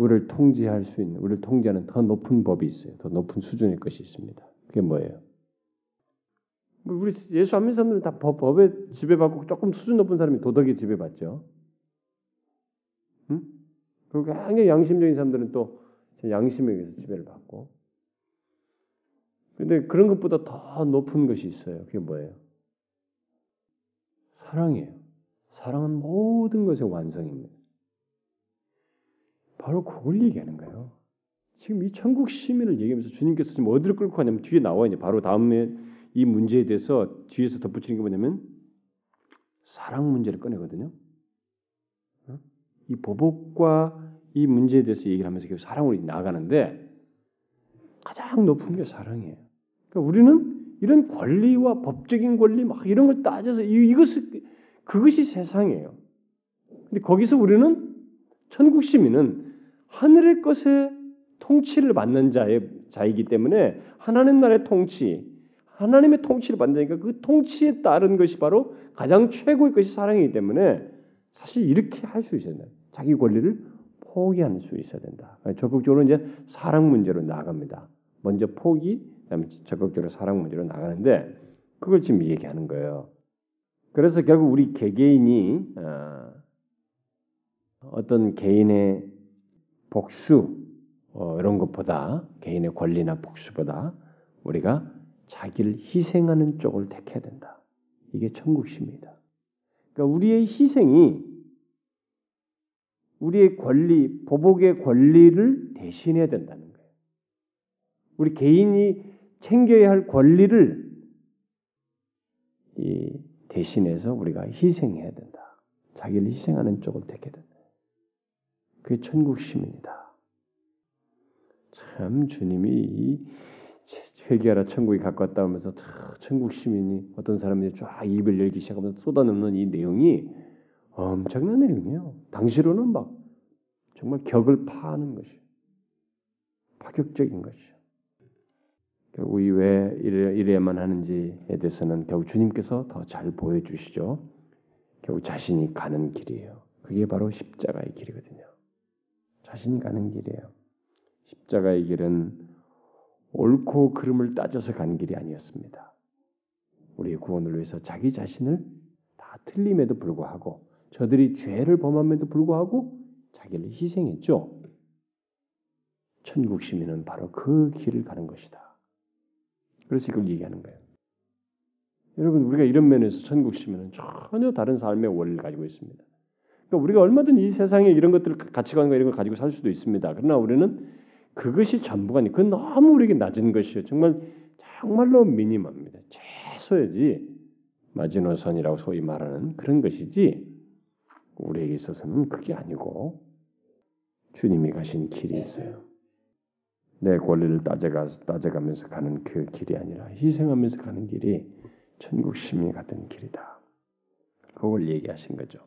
우리를 통제할 수 있는, 우리를 통제하는 더 높은 법이 있어요. 더 높은 수준의 것이 있습니다. 그게 뭐예요? 뭐 우리 예수 안 믿는 사람들은 다 법, 법에 지배받고 조금 수준 높은 사람이 도덕에 지배받죠. 응? 그리고 굉장히 양심적인 사람들은 또 양심에 의해서 지배를 받고. 근데 그런 것보다 더 높은 것이 있어요. 그게 뭐예요? 사랑이에요. 사랑은 모든 것의 완성입니다. 바로 그걸 얘기하는 거예요. 지금 이 천국 시민을 얘기하면서 주님께서 지금 어디를 끌고 가냐면 뒤에 나와 있는 바로 다음에 이 문제에 대해서 뒤에서 덧붙이는 게 뭐냐면 사랑 문제를 꺼내거든요. 어? 이 보복과 이 문제에 대해서 얘기를 하면서 계속 사랑으로 나가는데 가장 높은 게 사랑이에요. 그러니까 우리는 이런 권리와 법적인 권리 막 이런 걸 따져서 이것을 그것이 세상이에요. 근데 거기서 우리는 천국 시민은 하늘의 것에 통치를 받는 자의 자이기 때문에 하나님 나라의 통치, 하나님의 통치를 받는다니까 그 통치에 따른 것이 바로 가장 최고의 것이 사랑이기 때문에 사실 이렇게 할 수 있어야 돼. 자기 권리를 포기할 수 있어야 된다. 적극적으로 이제 사랑 문제로 나갑니다. 먼저 포기, 그다음에 적극적으로 사랑 문제로 나가는데 그걸 지금 얘기하는 거예요. 그래서 결국 우리 개개인이 어, 어떤 개인의 복수 어, 이런 것보다 개인의 권리나 복수보다 우리가 자기를 희생하는 쪽을 택해야 된다. 이게 천국심입니다. 그러니까 우리의 희생이 우리의 권리, 보복의 권리를 대신해야 된다는 거예요. 우리 개인이 챙겨야 할 권리를 이 대신해서 우리가 희생해야 된다. 자기를 희생하는 쪽을 택해야 된다. 그게 천국심입니다. 참 주님이 이 회개하라 천국이 가까웠다 하면서 천국 시민이 어떤 사람들이 쫙 입을 열기 시작하면서 쏟아놓는 이 내용이 엄청난 내용이에요. 당시로는 막 정말 격을 파하는 것이 파격적인 것이죠. 결국 이 왜 이래, 이래야만 하는지에 대해서는 결국 주님께서 더 잘 보여주시죠. 결국 자신이 가는 길이에요. 그게 바로 십자가의 길이거든요. 자신이 가는 길이에요. 십자가의 길은 옳고 그름을 따져서 간 길이 아니었습니다. 우리의 구원을 위해서 자기 자신을 다 틀림에도 불구하고 저들이 죄를 범함에도 불구하고 자기를 희생했죠. 천국 시민은 바로 그 길을 가는 것이다. 그래서 이걸 얘기하는 거예요. 여러분 우리가 이런 면에서 천국 시민은 전혀 다른 삶의 원리를 가지고 있습니다. 그러니까 우리가 얼마든 이 세상에 이런 것들 가치관과 이런 걸 가지고 살 수도 있습니다. 그러나 우리는 그것이 전부가 아니 그건 너무 우리에게 낮은 것이에요. 정말 정말로 미니멈입니다. 최소이지 마지노선이라고 소위 말하는 그런 것이지 우리에게 있어서는 그게 아니고 주님이 가신 길이 있어요. 내 권리를 따져가 따져가면서 가는 그 길이 아니라 희생하면서 가는 길이 천국 시민 같은 길이다. 그걸 얘기하신 거죠.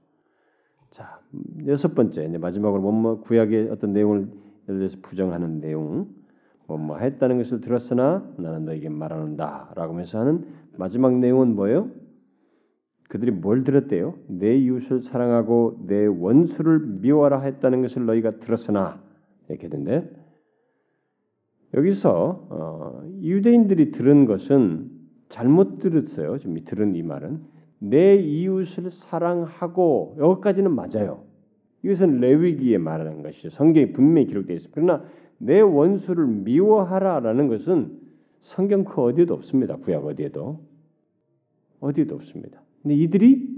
자 여섯 번째 이제 마지막으로 뭐뭐 구약의 어떤 내용을 예를 들어서 부정하는 내용, 뭐, 뭐 했다는 것을 들었으나 나는 너에게 말하는다라고 하면서 하는 마지막 내용은 뭐예요? 그들이 뭘 들었대요? 내 이웃을 사랑하고 내 원수를 미워하라 했다는 것을 너희가 들었으나 이렇게 된데 여기서 어, 유대인들이 들은 것은 잘못 들었어요. 지금 들은 이 말은 내 이웃을 사랑하고 여기까지는 맞아요. 이것은 레위기에 말하는 것이죠. 성경에 분명히 기록되어 있습니다. 그러나 내 원수를 미워하라라는 것은 성경 그 어디에도 없습니다. 구약 어디에도 어디에도 없습니다. 근데 이들이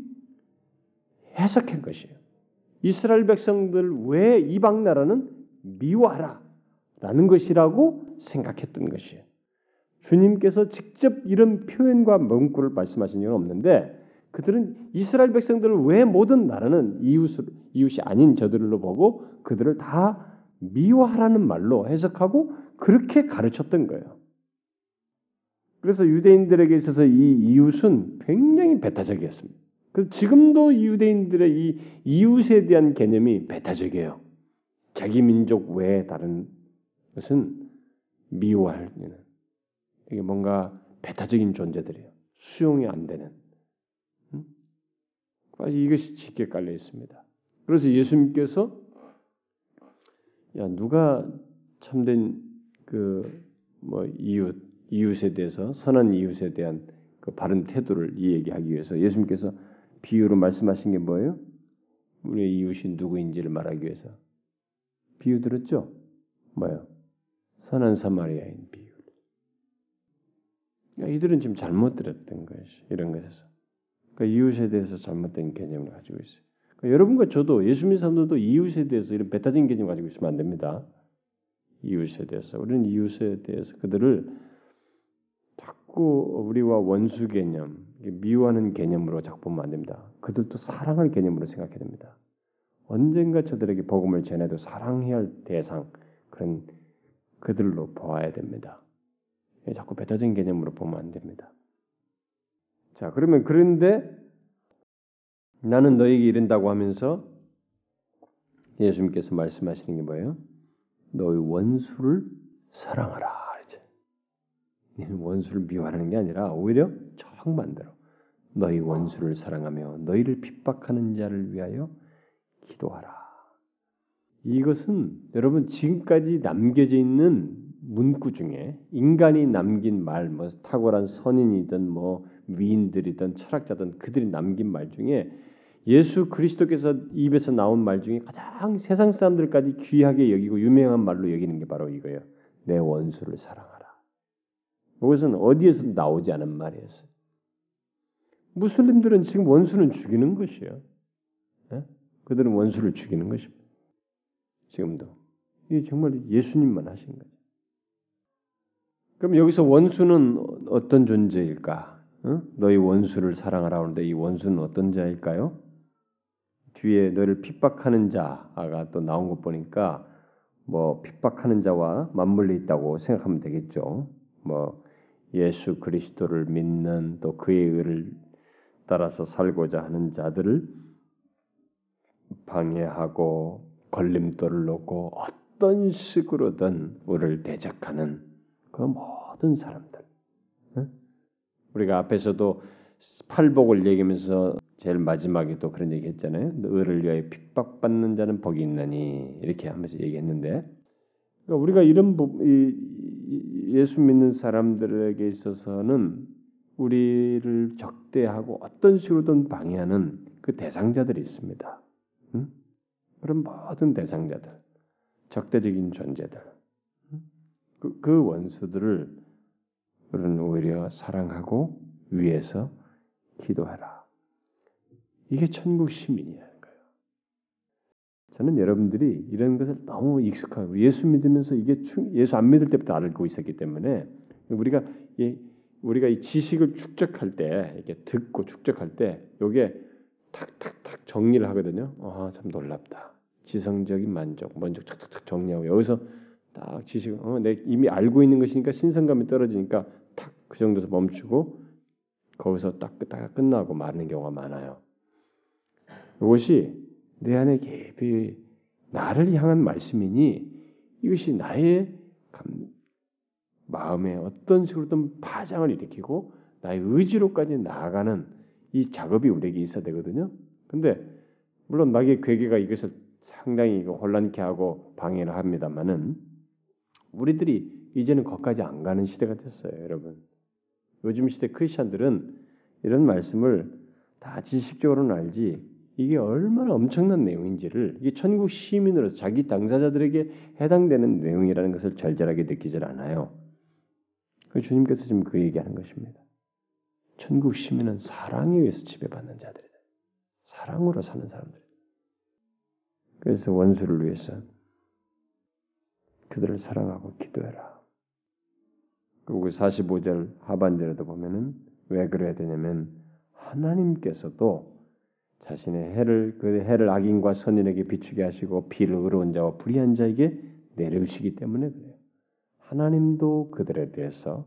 해석한 것이에요. 이스라엘 백성들 왜 이방 나라는 미워하라라는 것이라고 생각했던 것이에요. 주님께서 직접 이런 표현과 문구를 말씀하신 적은 없는데 그들은 이스라엘 백성들을 왜 모든 나라는 이웃을, 이웃이 아닌 저들로 보고 그들을 다 미워하라는 말로 해석하고 그렇게 가르쳤던 거예요. 그래서 유대인들에게 있어서 이 이웃은 굉장히 배타적이었습니다. 그 지금도 유대인들의 이 이웃에 대한 개념이 배타적이에요. 자기 민족 외에 다른 것은 미워할 이게 뭔가 배타적인 존재들이에요. 수용이 안 되는. 이것이 짙게 깔려 있습니다. 그래서 예수님께서 야 누가 참된 그 뭐 이웃 이웃에 대해서 선한 이웃에 대한 그 바른 태도를 이야기하기 위해서 예수님께서 비유로 말씀하신 게 뭐예요? 우리의 이웃이 누구인지를 말하기 위해서 비유 들었죠? 뭐요? 선한 사마리아인 비유. 야, 이들은 지금 잘못 들었던 것이 이런 것에서 그러니까 이웃에 대해서 잘못된 개념을 가지고 있어요. 그러니까 여러분과 저도 예수 믿는 사람들도 이웃에 대해서 이런 배타적인 개념 가지고 있으면 안 됩니다. 이웃에 대해서 우리는 이웃에 대해서 그들을 자꾸 자꾸 우리와 원수 개념, 미워하는 개념으로 자꾸 보면 안 됩니다. 그들도 사랑할 개념으로 생각해야 됩니다. 언젠가 저들에게 복음을 전해도 사랑해야 할 대상 그런 그들로 보아야 됩니다. 자꾸 배타적인 개념으로 보면 안 됩니다. 자, 그러면 그런데 나는 너에게 이른다고 하면서 예수님께서 말씀하시는 게 뭐예요? 너의 원수를 사랑하라. 이제 원수를 미워하는 게 아니라 오히려 정반대로 너희 원수를 사랑하며 너희를 핍박하는 자를 위하여 기도하라. 이것은 여러분 지금까지 남겨져 있는 문구 중에 인간이 남긴 말, 뭐 탁월한 선인이든 뭐 위인들이든 철학자든 그들이 남긴 말 중에 예수 그리스도께서 입에서 나온 말 중에 가장 세상 사람들까지 귀하게 여기고 유명한 말로 여기는 게 바로 이거예요. 내 원수를 사랑하라. 이것은 어디에서 나오지 않은 말이었어요. 무슬림들은 지금 원수는 죽이는 것이에요. 네? 그들은 원수를 죽이는 것입니다. 지금도 이게 정말 예수님만 하신 거죠. 그럼 여기서 원수는 어떤 존재일까? 어? 너희 원수를 사랑하라 하는데 이 원수는 어떤 자일까요? 뒤에 너를 핍박하는 자가 또 나온 것 보니까 뭐 핍박하는 자와 맞물려 있다고 생각하면 되겠죠. 뭐 예수 그리스도를 믿는 또 그의 의를 따라서 살고자 하는 자들을 방해하고 걸림돌을 놓고 어떤 식으로든 우리를 대적하는 그 모든 사람들. 우리가 앞에서도 팔복을 얘기하면서 제일 마지막에 또 그런 얘기 했잖아요. 의를 위하여 핍박받는 자는 복이 있나니 이렇게 하면서 얘기했는데 그러니까 우리가 이런 예수 믿는 사람들에게 있어서는 우리를 적대하고 어떤 식으로든 방해하는 그 대상자들이 있습니다. 응? 그런 모든 대상자들, 적대적인 존재들, 그, 그 원수들을 우리는 오히려 사랑하고 위해서 기도하라. 이게 천국 시민이라는 거예요. 저는 여러분들이 이런 것을 너무 익숙하고 예수 믿으면서 이게 예수 안 믿을 때부터 알고 있었기 때문에 우리가 이 우리가 이 지식을 축적할 때 이렇게 듣고 축적할 때 요게 탁탁탁 정리를 하거든요. 아, 참 놀랍다. 지성적인 만족, 먼저 착착착 정리하고 여기서 딱 지식을 어, 내 이미 알고 있는 것이니까 신선감이 떨어지니까 탁 그 정도에서 멈추고 거기서 딱, 딱 끝나고 마는 경우가 많아요. 이것이 내 안에 깊이 나를 향한 말씀이니 이것이 나의 감, 마음에 어떤 식으로든 파장을 일으키고 나의 의지로까지 나아가는 이 작업이 우리에게 있어야 되거든요. 근데 물론 마귀의 괴계가 이것을 상당히 혼란케 하고 방해를 합니다만은 우리들이 이제는 거기까지 안 가는 시대가 됐어요, 여러분. 요즘 시대 크리스천들은 이런 말씀을 다 지식적으로는 알지 이게 얼마나 엄청난 내용인지를 이게 천국 시민으로서 자기 당사자들에게 해당되는 내용이라는 것을 절절하게 느끼질 않아요. 그 주님께서 지금 그 얘기하는 것입니다. 천국 시민은 사랑에 의해서 지배받는 자들이다. 사랑으로 사는 사람들. 그래서 원수를 위해서 그들을 사랑하고 기도해라. 그리고 45절 하반절에도 보면은 왜 그래야 되냐면 하나님께서도 자신의 해를 그 해를 악인과 선인에게 비추게 하시고 비를 의로운 자와 불의한 자에게 내려주시기 때문에 그래요. 하나님도 그들에 대해서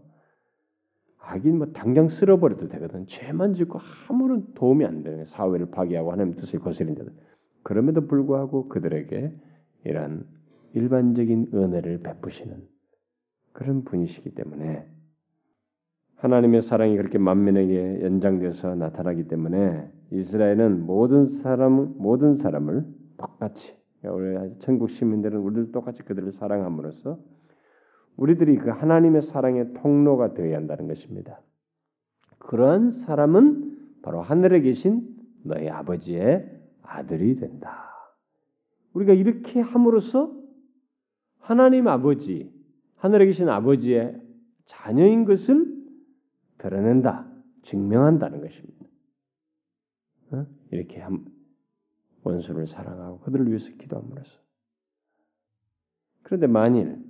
악인 뭐 당장 쓸어버려도 되거든. 죄만 짓고 아무런 도움이 안 되는 사회를 파괴하고 하나님 뜻을 거스린 자들. 그럼에도 불구하고 그들에게 이러한 일반적인 은혜를 베푸시는 그런 분이시기 때문에 하나님의 사랑이 그렇게 만민에게 연장돼서 나타나기 때문에 이스라엘은 모든 사람 모든 사람을 똑같이 우리 천국 시민들은 우리도 똑같이 그들을 사랑함으로써 우리들이 그 하나님의 사랑의 통로가 되어야 한다는 것입니다. 그러한 사람은 바로 하늘에 계신 너희 아버지의 아들이 된다. 우리가 이렇게 함으로써 하나님 아버지, 하늘에 계신 아버지의 자녀인 것을 드러낸다, 증명한다는 것입니다. 어? 이렇게 원수를 사랑하고 그들을 위해서 기도함으로써. 그런데 만일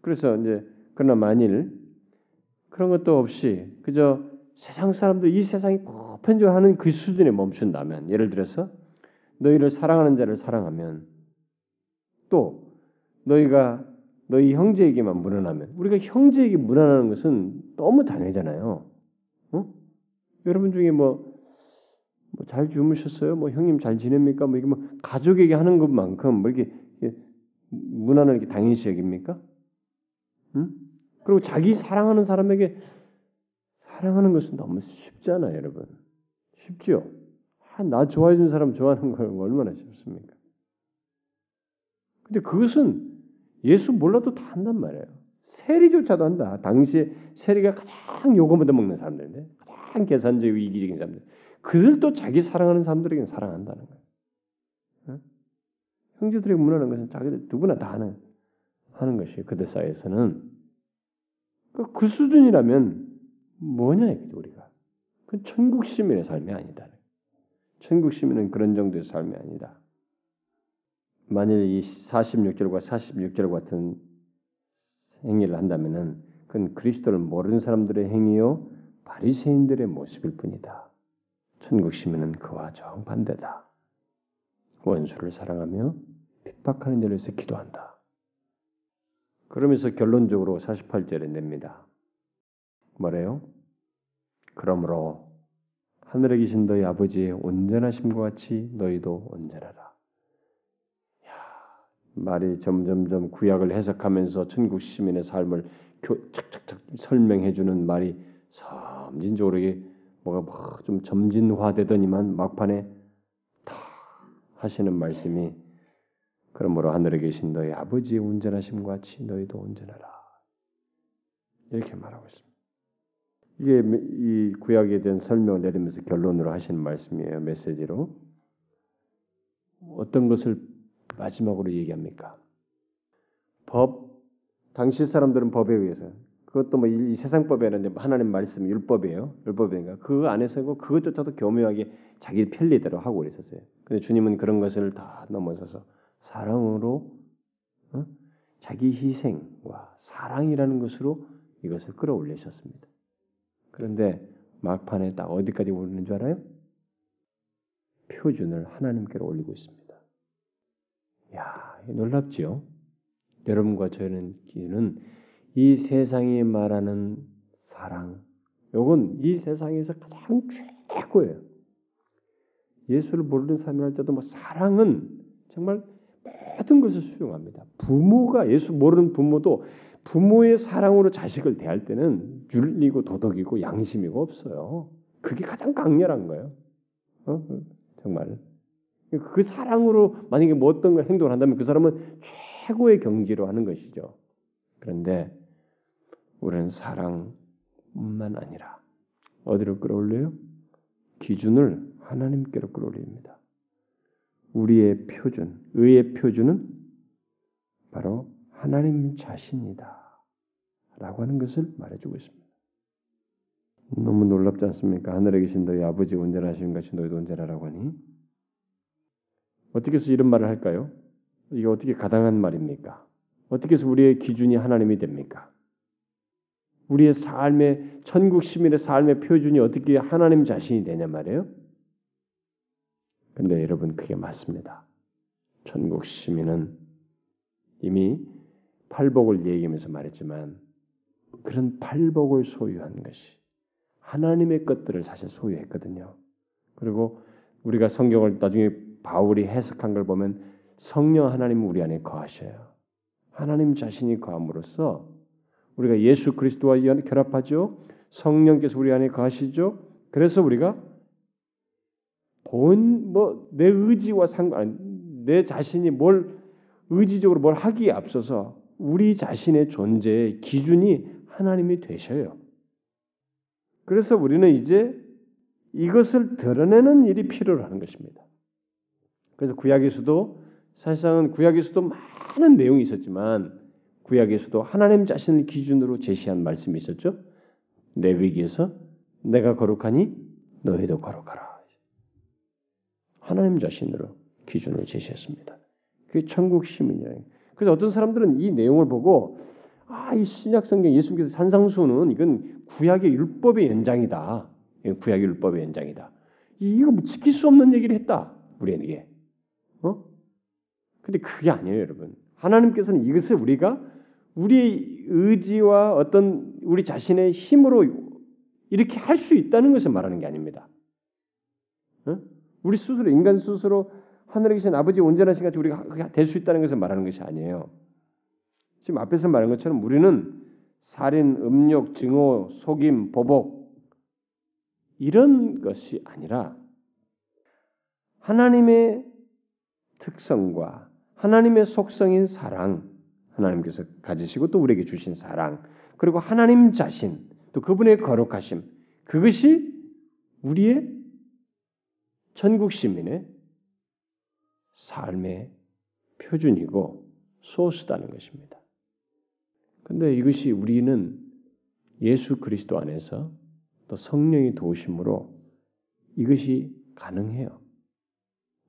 그래서 이제 그러나 만일 그런 것도 없이 그저 세상 사람들 이 세상이 보편적으로 그 수준에 멈춘다면 예를 들어서 너희를 사랑하는 자를 사랑하면 또 너희가 너희 형제에게만 무난하면 우리가 형제에게 무난하는 것은 너무 당연하잖아요. 어? 여러분 중에 뭐 잘 주무셨어요? 뭐 형님 잘 지냅니까? 뭐 이게 뭐 가족에게 하는 것만큼 뭐 이렇게 무난하게 이렇게 당연시 여깁니까? 응? 그리고 자기 사랑하는 사람에게 사랑하는 것은 너무 쉽잖아요, 여러분. 쉽죠? 아, 나 좋아해 준 사람 좋아하는 거 얼마나 쉽습니까? 근데 그것은 예수 몰라도 다 한단 말이에요. 세리조차도 한다. 당시에 세리가 가장 요금을 먹는 사람들인데 가장 계산적이고 이기적인 사람들. 그들도 자기 사랑하는 사람들에게는 사랑한다는 거예요. 응? 형제들에게 무난한 것은 자기들 누구나 다 하는 하는 것이 그들 사이에서는 그, 그 수준이라면 뭐냐 이거죠 우리가. 그 천국 시민의 삶이 아니다. 천국 시민은 그런 정도의 삶이 아니다. 만일 이 46절과 46절 같은 행위를 한다면은 그건 그리스도를 모르는 사람들의 행위요 바리새인들의 모습일 뿐이다. 천국 시민은 그와 정반대다. 원수를 사랑하며 핍박하는 위해서 기도한다. 그러면서 결론적으로 48절에 냅니다. 뭐래요? 그러므로 하늘에 계신 너희 아버지의 온전하심과 같이 너희도 온전하라. 야, 말이 점점점 구약을 해석하면서 천국 시민의 삶을 착착착 설명해 주는 말이 점진적으로 이게 뭐가 뭐좀 점진화되더니만 막판에 다 하시는 말씀이 그러므로 하늘에 계신 너희 아버지의 온전하심과 같이 너희도 온전하라. 이렇게 말하고 있습니다. 이게 이 구약에 대한 설명을 내리면서 결론으로 하시는 말씀이에요. 메시지로. 어떤 것을 마지막으로 얘기합니까? 법 당시 사람들은 법에 의해서 그것도 뭐 이 세상 법에는 하나님 말씀 율법이에요. 율법인가? 그 안에서고 그것조차도 교묘하게 자기 편리대로 하고 있었어요. 근데 주님은 그런 것을 다 넘어서서 사랑으로 어? 자기 희생과 사랑이라는 것으로 이것을 끌어올리셨습니다. 그런데 막판에 딱 어디까지 오르는 줄 알아요? 표준을 하나님께로 올리고 있습니다. 야, 놀랍지요? 여러분과 저는 기는 이 세상이 말하는 사랑, 요건 이 세상에서 가장 최고예요. 예수를 모르는 사람할 때도 뭐 사랑은 정말 모든 것을 수용합니다. 부모가 예수 모르는 부모도 부모의 사랑으로 자식을 대할 때는 윤리고 도덕이고 양심이고 없어요. 그게 가장 강렬한 거예요. 어? 정말 그 사랑으로 만약에 뭐 어떤 걸 행동을 한다면 그 사람은 최고의 경지로 하는 것이죠. 그런데 우리는 사랑뿐만 아니라 어디로 끌어올려요? 기준을 하나님께로 끌어올립니다. 우리의 표준, 의의 표준은 바로 하나님 자신이다. 라고 하는 것을 말해주고 있습니다. 너무 놀랍지 않습니까? 하늘에 계신 너희 아버지 온전하신 것이 너희도 온전하라고 하니 어떻게 해서 이런 말을 할까요? 이게 어떻게 가당한 말입니까? 어떻게 해서 우리의 기준이 하나님이 됩니까? 우리의 삶의 천국 시민의 삶의 표준이 어떻게 하나님 자신이 되냐 말이에요? 근데 여러분 그게 맞습니다. 천국 시민은 이미 팔복을 얘기하면서 말했지만 그런 팔복을 소유한 것이 하나님의 것들을 사실 소유했거든요. 그리고 우리가 성경을 나중에 바울이 해석한 걸 보면 성령 하나님 우리 안에 거하셔요. 하나님 자신이 거함으로써 우리가 예수 그리스도와 결합하죠. 성령께서 우리 안에 거하시죠. 그래서 우리가 본 뭐 내 의지와 상관 내 자신이 뭘 의지적으로 뭘 하기에 앞서서 우리 자신의 존재의 기준이 하나님이 되셔요. 그래서 우리는 이제 이것을 드러내는 일이 필요로 하는 것입니다. 그래서 구약에서도 사실상은 구약에서도 많은 내용이 있었지만 구약에서도 하나님 자신을 기준으로 제시한 말씀이 있었죠. 레위기에서 내가 거룩하니 너희도 거룩하라. 하나님 자신으로 기준을 제시했습니다. 그게 천국 시민이라. 그래서 어떤 사람들은 이 내용을 보고 아, 이 신약 성경 예수님께서 산상수는 이건 구약의 율법의 연장이다. 구약의 율법의 연장이다. 이거 뭐 지킬 수 없는 얘기를 했다. 우리에게. 어? 근데 그게 아니에요, 여러분. 하나님께서는 이것을 우리가 우리 의지와 어떤 우리 자신의 힘으로 이렇게 할 수 있다는 것을 말하는 게 아닙니다. 어? 우리 스스로 인간 스스로 하늘에 계신 아버지 온전하신 같이 우리가 될 수 있다는 것을 말하는 것이 아니에요. 지금 앞에서 말한 것처럼 우리는 살인, 음욕, 증오, 속임, 보복 이런 것이 아니라 하나님의 특성과 하나님의 속성인 사랑, 하나님께서 가지시고 또 우리에게 주신 사랑, 그리고 하나님 자신, 또 그분의 거룩하심, 그것이 우리의 천국 시민의 삶의 표준이고 소스다는 것입니다. 근데 이것이 우리는 예수 그리스도 안에서 또 성령의 도우심으로 이것이 가능해요.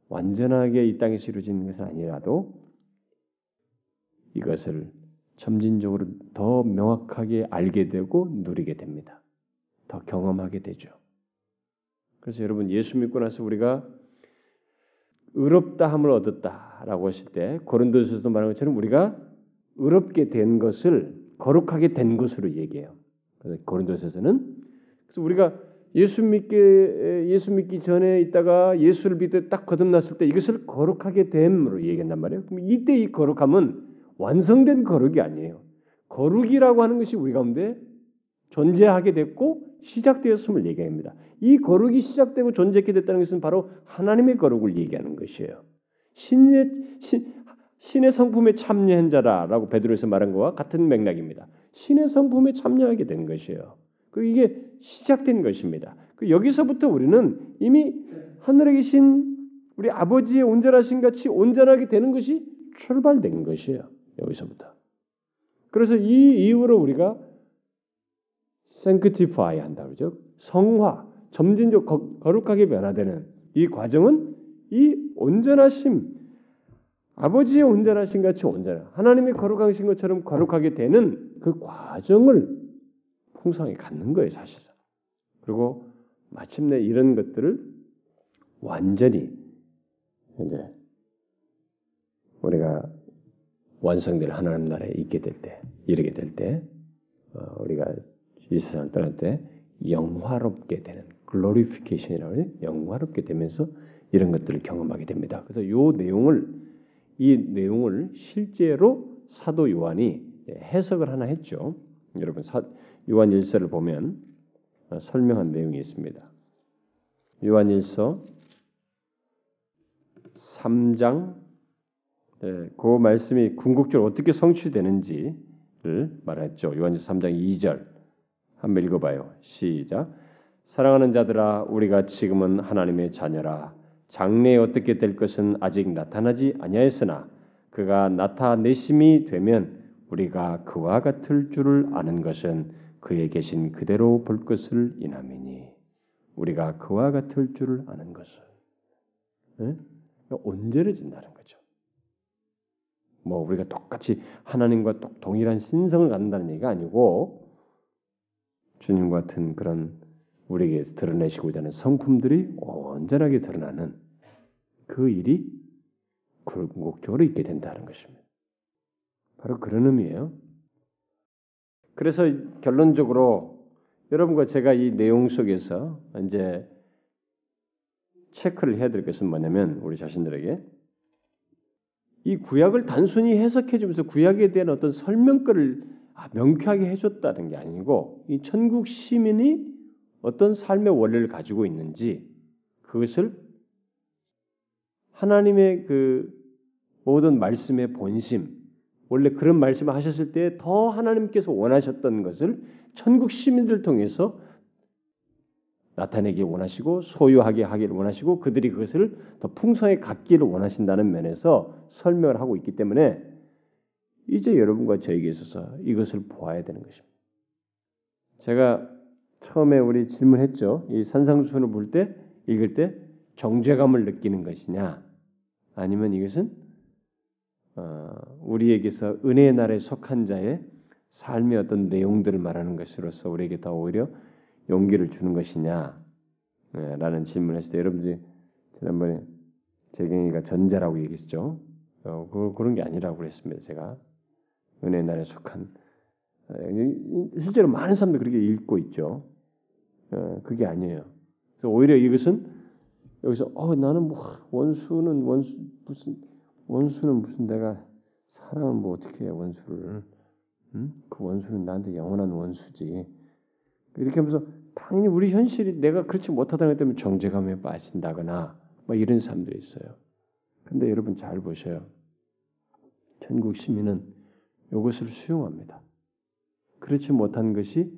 완전하게 이 땅에서 이루어지는 것은 아니라도 이것을 점진적으로 더 명확하게 알게 되고 누리게 됩니다. 더 경험하게 되죠. 그래서 여러분 예수 믿고 나서 우리가 의롭다함을 얻었다라고 하실 때 고린도서도 말한 것처럼 우리가 의롭게 된 것을 거룩하게 된 것으로 얘기해요. 고린도서에서는 그래서 우리가 예수 믿게 예수 믿기 전에 있다가 예수를 믿때 딱 거듭났을 때 이것을 거룩하게 됨으로 얘기한단 말이에요. 이때 이 거룩함은 완성된 거룩이 아니에요. 거룩이라고 하는 것이 우리 가운데 존재하게 됐고 시작되었음을 얘기합니다. 이 거룩이 시작되고 존재하게 됐다는 것은 바로 하나님의 거룩을 얘기하는 것이에요. 신의 신, 신의 성품에 참여한 자라라고 베드로에서 말한 것과 같은 맥락입니다. 신의 성품에 참여하게 된 것이에요. 그 이게 시작된 것입니다. 그 여기서부터 우리는 이미 하늘에 계신 우리 아버지의 온전하신 같이 온전하게 되는 것이 출발된 것이에요. 여기서부터. 그래서 이 이후로 우리가 sanctify 한다 그러죠. 성화, 점진적 거룩하게 변화되는 이 과정은 이 온전하심, 아버지의 온전하신 같이 온전한 하나님의 거룩하신 것처럼 거룩하게 되는 그 과정을 풍성하게 갖는 거예요, 사실상. 그리고 마침내 이런 것들을 완전히 이제 우리가 완성될 하나님 나라에 있게 될 때, 이르게 될 때, 어, 우리가 이 세상을 떠날 때 영화롭게 되는 글로리피케이션이라고 해요. 영화롭게 되면서 이런 것들을 경험하게 됩니다. 그래서 이 내용을 이 내용을 실제로 사도 요한이 해석을 하나 했죠. 여러분 사, 요한 1서를 보면 어, 설명한 내용이 있습니다. 요한 1서 3장 예, 그 말씀이 궁극적으로 어떻게 성취되는지를 말했죠. 요한일서 3장 2절 한번 읽어봐요. 시작. 사랑하는 자들아, 우리가 지금은 하나님의 자녀라. 장래에 어떻게 될 것은 아직 나타나지 아니하였으나 그가 나타내심이 되면 우리가 그와 같을 줄을 아는 것은 그에 계신 그대로 볼 것을 인함이니 우리가 그와 같을 줄을 아는 것을 네? 온전해진다는 거죠. 뭐 우리가 똑같이 하나님과 동일한 신성을 갖는다는 얘기가 아니고 주님 같은 그런 우리에게 드러내시고자 하는 성품들이 온전하게 드러나는 그 일이 궁극적으로 있게 된다는 것입니다. 바로 그런 의미예요. 그래서 결론적으로 여러분과 제가 이 내용 속에서 이제 체크를 해야 될 것은 뭐냐면 우리 자신들에게 이 구약을 단순히 해석해 주면서 구약에 대한 어떤 설명글을 명쾌하게 해줬다는 게 아니고 이 천국 시민이 어떤 삶의 원리를 가지고 있는지 그것을 하나님의 그 모든 말씀의 본심 원래 그런 말씀을 하셨을 때 더 하나님께서 원하셨던 것을 천국 시민들 통해서 나타내기 원하시고 소유하게 하기를 원하시고 그들이 그것을 더 풍성하게 갖기를 원하신다는 면에서 설명을 하고 있기 때문에 이제 여러분과 저에게 있어서 이것을 보아야 되는 것입니다. 제가 처음에 우리 질문했죠. 이 산상수훈을 볼 때 읽을 때 정죄감을 느끼는 것이냐 아니면 이것은 어, 우리에게서 은혜의 날에 속한 자의 삶의 어떤 내용들을 말하는 것으로서 우리에게 더 오히려 용기를 주는 것이냐? 네, 라는 질문을 했을 때 여러분들이 지난번에 재경이가 전자라고 얘기했죠. 어, 그, 그런 게 아니라고 그랬습니다. 제가 은혜 날에 속한 어, 실제로 많은 사람들 그렇게 읽고 있죠. 어, 그게 아니에요. 오히려 이것은 여기서 어, 나는 뭐 원수는 원수 무슨 원수는 무슨 내가 사람은 뭐 어떻게 해 원수를 음? 그 원수는 나한테 영원한 원수지 이렇게 하면서 당연히 우리 현실이 내가 그렇지 못하다는 것 때문에 정제감에 빠진다거나 뭐 이런 사람들이 있어요. 근데 여러분 잘 보셔요. 전국 시민은 이것을 수용합니다. 그렇지 못한 것이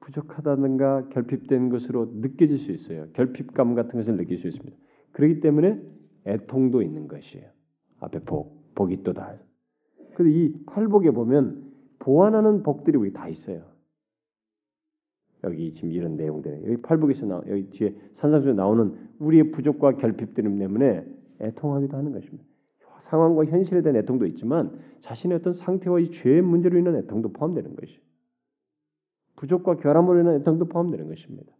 부족하다든가 결핍된 것으로 느껴질 수 있어요. 결핍감 같은 것을 느낄 수 있습니다. 그렇기 때문에 애통도 있는 것이에요. 앞에 복, 복이 또 다. 근데 이 팔복에 보면 보완하는 복들이 우리 다 있어요. 여기 지금 이런 내용들 여기 팔복에서 나 여기 뒤에 산상수에 나오는 우리의 부족과 결핍 때문에 애통하기도 하는 것입니다. 상황과 현실에 대한 애통도 있지만 자신의 어떤 상태와 이 죄의 문제로 인한 애통도 포함되는 것이. 부족과 결함으로 인한 애통도 포함되는 것입니다.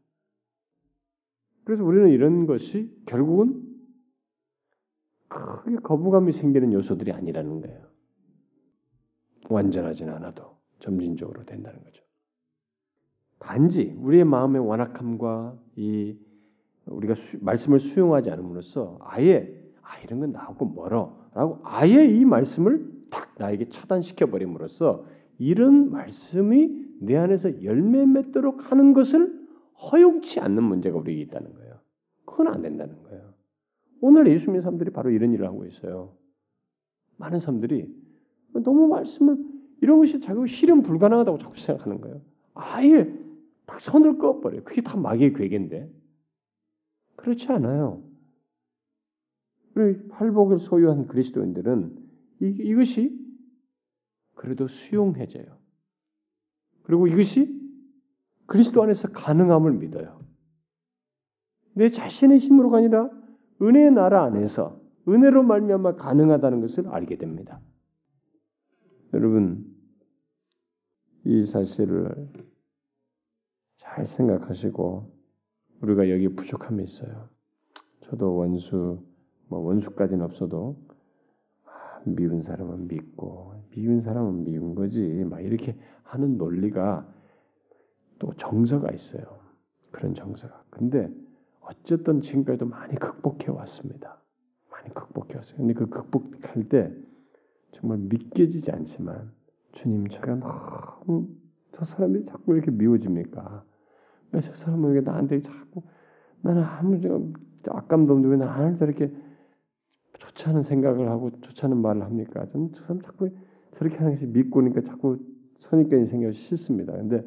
그래서 우리는 이런 것이 결국은 크게 거부감이 생기는 요소들이 아니라는 거예요. 완전하진 않아도 점진적으로 된다는 거죠. 단지 우리의 마음의 완악함과 이 우리가 수, 말씀을 수용하지 않음으로써 아예 아 이런 건 나하고 멀어라고 아예 이 말씀을 탁 나에게 차단시켜 버림으로써 이런 말씀이 내 안에서 열매 맺도록 하는 것을 허용치 않는 문제가 우리에게 있다는 거예요. 그건 안 된다는 거예요. 오늘 예수 믿는 사람들이 바로 이런 일을 하고 있어요. 많은 사람들이 너무 말씀을 이런 것이 자꾸 실현 불가능하다고 자꾸 생각하는 거예요. 아예 딱 선을 꺼버려요. 그게 다 마귀의 괴계인데. 그렇지 않아요. 우리 팔복을 소유한 그리스도인들은 이, 이것이 그래도 수용해져요. 그리고 이것이 그리스도 안에서 가능함을 믿어요. 내 자신의 힘으로가 아니라 은혜의 나라 안에서 은혜로 말미암아 가능하다는 것을 알게 됩니다. 여러분 이 사실을 잘 생각하시고 우리가 여기 부족함이 있어요. 저도 원수 뭐 원수까지는 없어도 아, 미운 사람은 믿고 미운 사람은 미운 거지 막 이렇게 하는 논리가 또 정서가 있어요. 그런 정서가. 근데 어쨌든 지금까지도 많이 극복해 왔습니다. 많이 극복해 왔어요. 근데 그 극복할 때 정말 믿겨지지 않지만 주님 제가 너무 저 사람이 자꾸 이렇게 미워집니까? 저 사람은 왜 나한테 자꾸 나는 아무 악감도 없는데 왜 나를 저렇게 좋지 않은 생각을 하고 좋지 않은 말을 합니까? 저는 저 사람 자꾸 저렇게 하는 것이 믿고 니까 자꾸 선입견이 생겨 싫습니다. 근데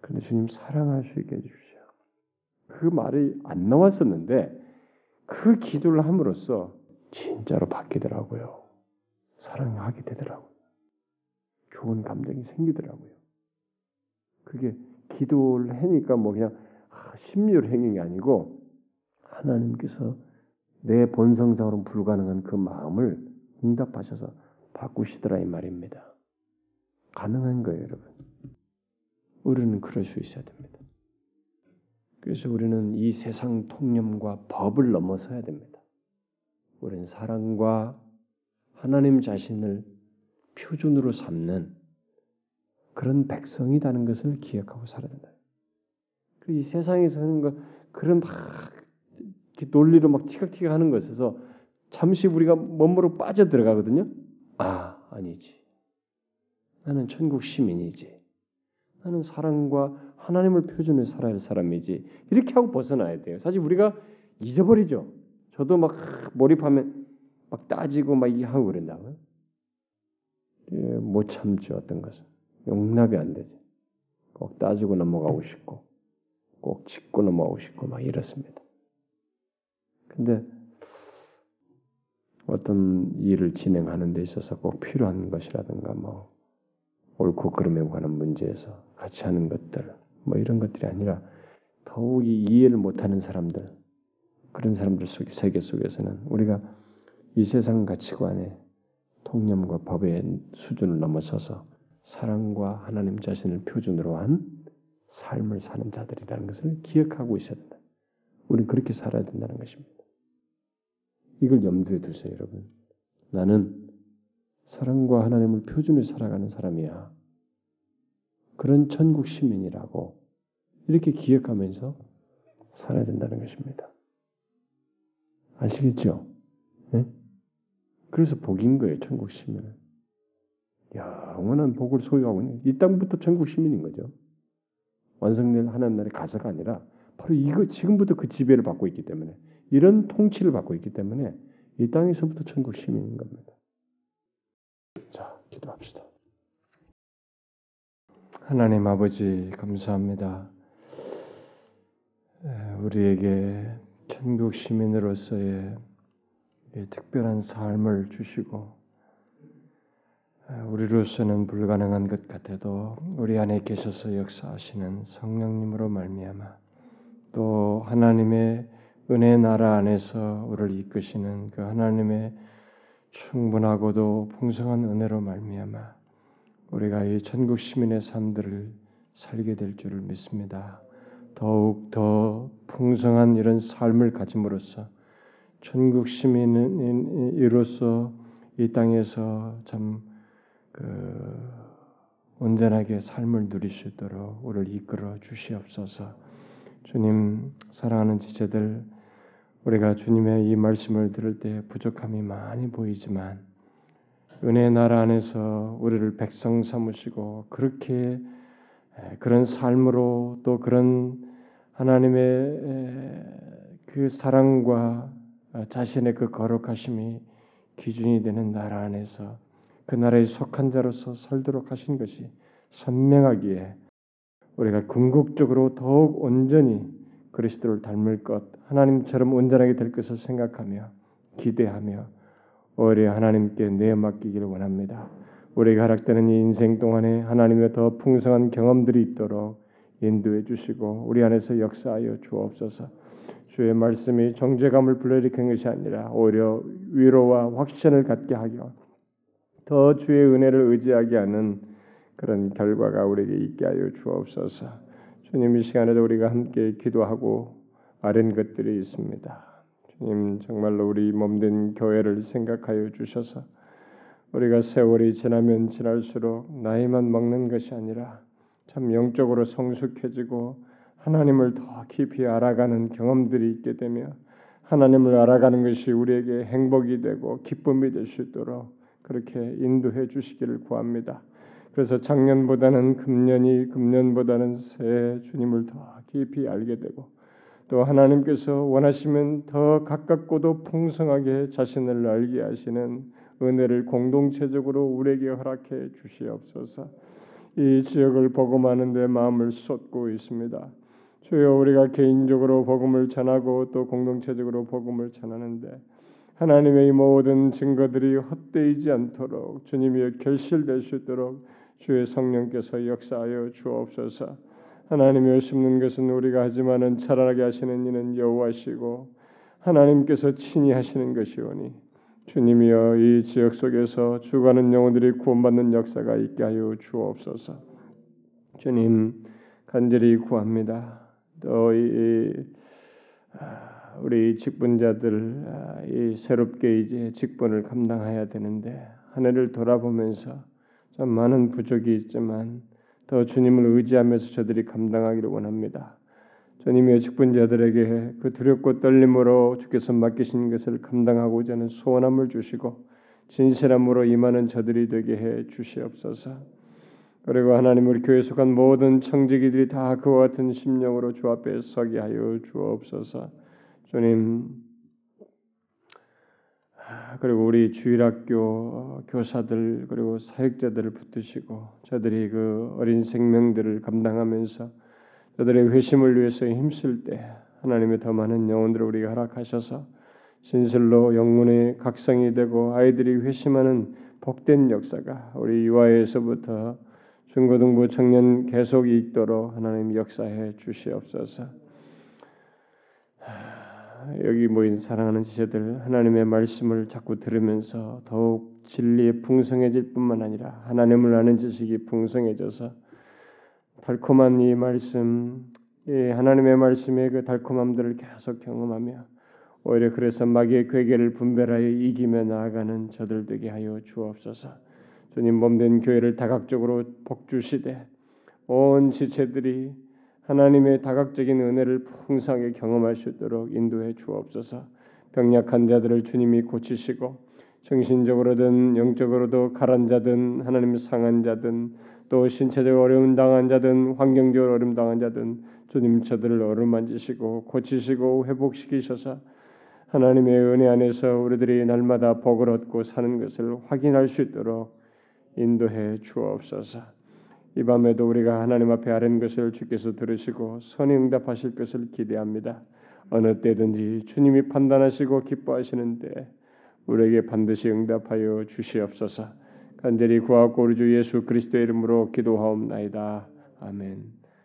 그런데 주님 있게 해주십시오. 그 말이 안 나왔었는데 그 기도를 함으로써 진짜로 바뀌더라고요. 사랑하게 되더라고요. 좋은 감정이 생기더라고요. 그게 기도를 하니까 뭐 그냥 아, 심리를 게 아니고 하나님께서 내 본성상으로는 불가능한 그 마음을 응답하셔서 바꾸시더라 이 말입니다. 가능한 거예요, 여러분. 우리는 그럴 수 있어야 됩니다. 그래서 우리는 이 세상 통념과 법을 넘어서야 됩니다. 우리는 사랑과 하나님 자신을 표준으로 삼는 그런 백성이라는 것을 기억하고 살아야 된다. 이 세상에서 하는 것 그런 막 논리로 막 티격티격 하는 것에서 잠시 우리가 몸으로 빠져 들어가거든요. 아 아니지. 나는 천국 시민이지. 나는 사랑과 하나님을 표준으로 살아야 할 사람이지. 이렇게 하고 벗어나야 돼요. 사실 우리가 잊어버리죠. 저도 막 몰입하면 막 따지고 막 이게 하고 그런다고요. 예, 못 참죠 어떤 것은 용납이 안 되죠. 꼭 따지고 넘어가고 싶고 꼭 짚고 넘어가고 싶고 막 이렇습니다. 근데 어떤 일을 진행하는 데 있어서 꼭 필요한 것이라든가 뭐 옳고 그름에 관한 문제에서 같이 하는 것들 뭐 이런 것들이 아니라 더욱이 이해를 못하는 사람들 그런 사람들 속 세계 속에서는 우리가 이 세상 가치관의 통념과 법의 수준을 넘어서서 사랑과 하나님 자신을 표준으로 한 삶을 사는 자들이라는 것을 기억하고 있어야 된다. 우리는 그렇게 살아야 된다는 것입니다. 이걸 염두에 두세요, 여러분. 나는 사랑과 하나님을 표준으로 살아가는 사람이야. 그런 천국 시민이라고 이렇게 기억하면서 살아야 된다는 것입니다. 아시겠죠? 네? 그래서 복인 거예요, 천국 시민은. 영원한 복을 소유하고 있는 이 땅부터 천국 시민인 거죠. 완성될 하나님 나라의 가서가 아니라 바로 이거 지금부터 그 지배를 받고 있기 때문에 이런 통치를 받고 있기 때문에 이 땅에서부터 천국 시민인 겁니다. 자, 기도합시다. 하나님 아버지 감사합니다. 우리에게 천국 시민으로서의 특별한 삶을 주시고 우리로서는 불가능한 것 같아도 우리 안에 계셔서 역사하시는 성령님으로 말미암아 또 하나님의 은혜 나라 안에서 우리를 이끄시는 그 하나님의 충분하고도 풍성한 은혜로 말미암아 우리가 이 천국 시민의 삶들을 살게 될 줄을 믿습니다. 더욱 더 풍성한 이런 삶을 가짐으로써 천국 시민으로서 이 땅에서 참그 온전하게 삶을 누릴 수 있도록 우리를 이끌어 주시옵소서. 주님 사랑하는 지체들 우리가 주님의 이 말씀을 들을 때 부족함이 많이 보이지만 은혜 나라 안에서 우리를 백성 삼으시고 그렇게 그런 삶으로 또 그런 하나님의 그 사랑과 자신의 그 거룩하심이 기준이 되는 나라 안에서 그 나라에 속한 자로서 살도록 하신 것이 선명하기에 우리가 궁극적으로 더욱 온전히 그리스도를 닮을 것, 하나님처럼 온전하게 될 것을 생각하며 기대하며 오히려 하나님께 내맡기기를 원합니다. 우리가 하락되는 이 인생 동안에 하나님의 더 풍성한 경험들이 있도록 인도해 주시고 우리 안에서 역사하여 주옵소서. 주의 말씀이 정죄감을 불러일으킨 것이 아니라 오히려 위로와 확신을 갖게 하여 더 주의 은혜를 의지하게 하는 그런 결과가 우리에게 있게 하여 주옵소서. 주님 이 시간에도 우리가 함께 기도하고 아는 것들이 있습니다. 주님 정말로 우리 몸된 교회를 생각하여 주셔서 우리가 세월이 지나면 지날수록 나이만 먹는 것이 아니라 참 영적으로 성숙해지고 하나님을 더 깊이 알아가는 경험들이 있게 되며 하나님을 알아가는 것이 우리에게 행복이 되고 기쁨이 될 수 있도록 그렇게 인도해 주시기를 구합니다. 그래서 작년보다는 금년이 금년보다는 새 주님을 더 깊이 알게 되고 또 하나님께서 원하시면 더 가깝고도 풍성하게 자신을 알게 하시는 은혜를 공동체적으로 우리에게 허락해 주시옵소서. 이 지역을 복음하는 데 마음을 쏟고 있습니다. 주여 우리가 개인적으로 복음을 전하고 또 공동체적으로 복음을 전하는데 하나님의 모든 증거들이 헛되이지 않도록 주님이 결실될 수 있도록 주의 성령께서 역사하여 주옵소서. 하나님을 심는 것은 우리가 하지만은 자라게 하시는 이는 여호와시고 하나님께서 친히 하시는 것이오니 주님이여 이 지역 속에서 죽어가는 영혼들이 구원받는 역사가 있게 하여 주옵소서. 주님 간절히 구합니다. 또이 아, 우리 직분자들 아, 이 새롭게 이제 직분을 감당해야 되는데 한 해를 돌아보면서 참 많은 부족이 있지만 더 주님을 의지하면서 저들이 감당하기를 원합니다. 주님의 직분자들에게 그 두렵고 떨림으로 주께서 맡기신 것을 감당하고자 하는 소원함을 주시고 진실함으로 임하는 저들이 되게 해 주시옵소서. 그리고 하나님 우리 교회 속한 모든 청지기들이 다 그와 같은 심령으로 주 앞에 서게 하여 주옵소서. 주님 그리고 우리 주일학교 교사들 그리고 사역자들을 붙드시고 저들이 그 어린 생명들을 감당하면서 저들의 회심을 위해서 힘쓸 때 하나님의 더 많은 영혼들을 우리가 허락하셔서 진실로 영혼의 각성이 되고 아이들이 회심하는 복된 역사가 우리 유아에서부터 중고등부 청년 계속 있도록 하나님 역사해 주시옵소서. 여기 모인 사랑하는 지체들 하나님의 말씀을 자꾸 들으면서 더욱 진리에 풍성해질 뿐만 아니라 하나님을 아는 지식이 풍성해져서 달콤한 이 말씀, 이 하나님의 말씀의 그 달콤함들을 계속 경험하며 오히려 그래서 마귀의 괴계를 분별하여 이기며 나아가는 저들 되게 하여 주옵소서. 주님 몸된 교회를 다각적으로 복주시되 온 지체들이 하나님의 다각적인 은혜를 풍성하게 경험할 수 있도록 인도해 주옵소서. 병약한 자들을 주님이 고치시고 정신적으로든 영적으로도 가란 자든 하나님 상한 자든 또 신체적 어려움 당한 자든 환경적으로 어려움 당한 자든 주님 저들을 어루만지시고 고치시고 회복시키셔서 하나님의 은혜 안에서 우리들이 날마다 복을 얻고 사는 것을 확인할 수 있도록 인도해 주옵소서. 이 밤에도 우리가 하나님 앞에 아는 것을 주께서 들으시고 선히 응답하실 것을 기대합니다. 어느 때든지 주님이 판단하시고 기뻐하시는데 우리에게 반드시 응답하여 주시옵소서. 간절히 구하고 우리 주 예수 그리스도의 이름으로 기도하옵나이다. 아멘.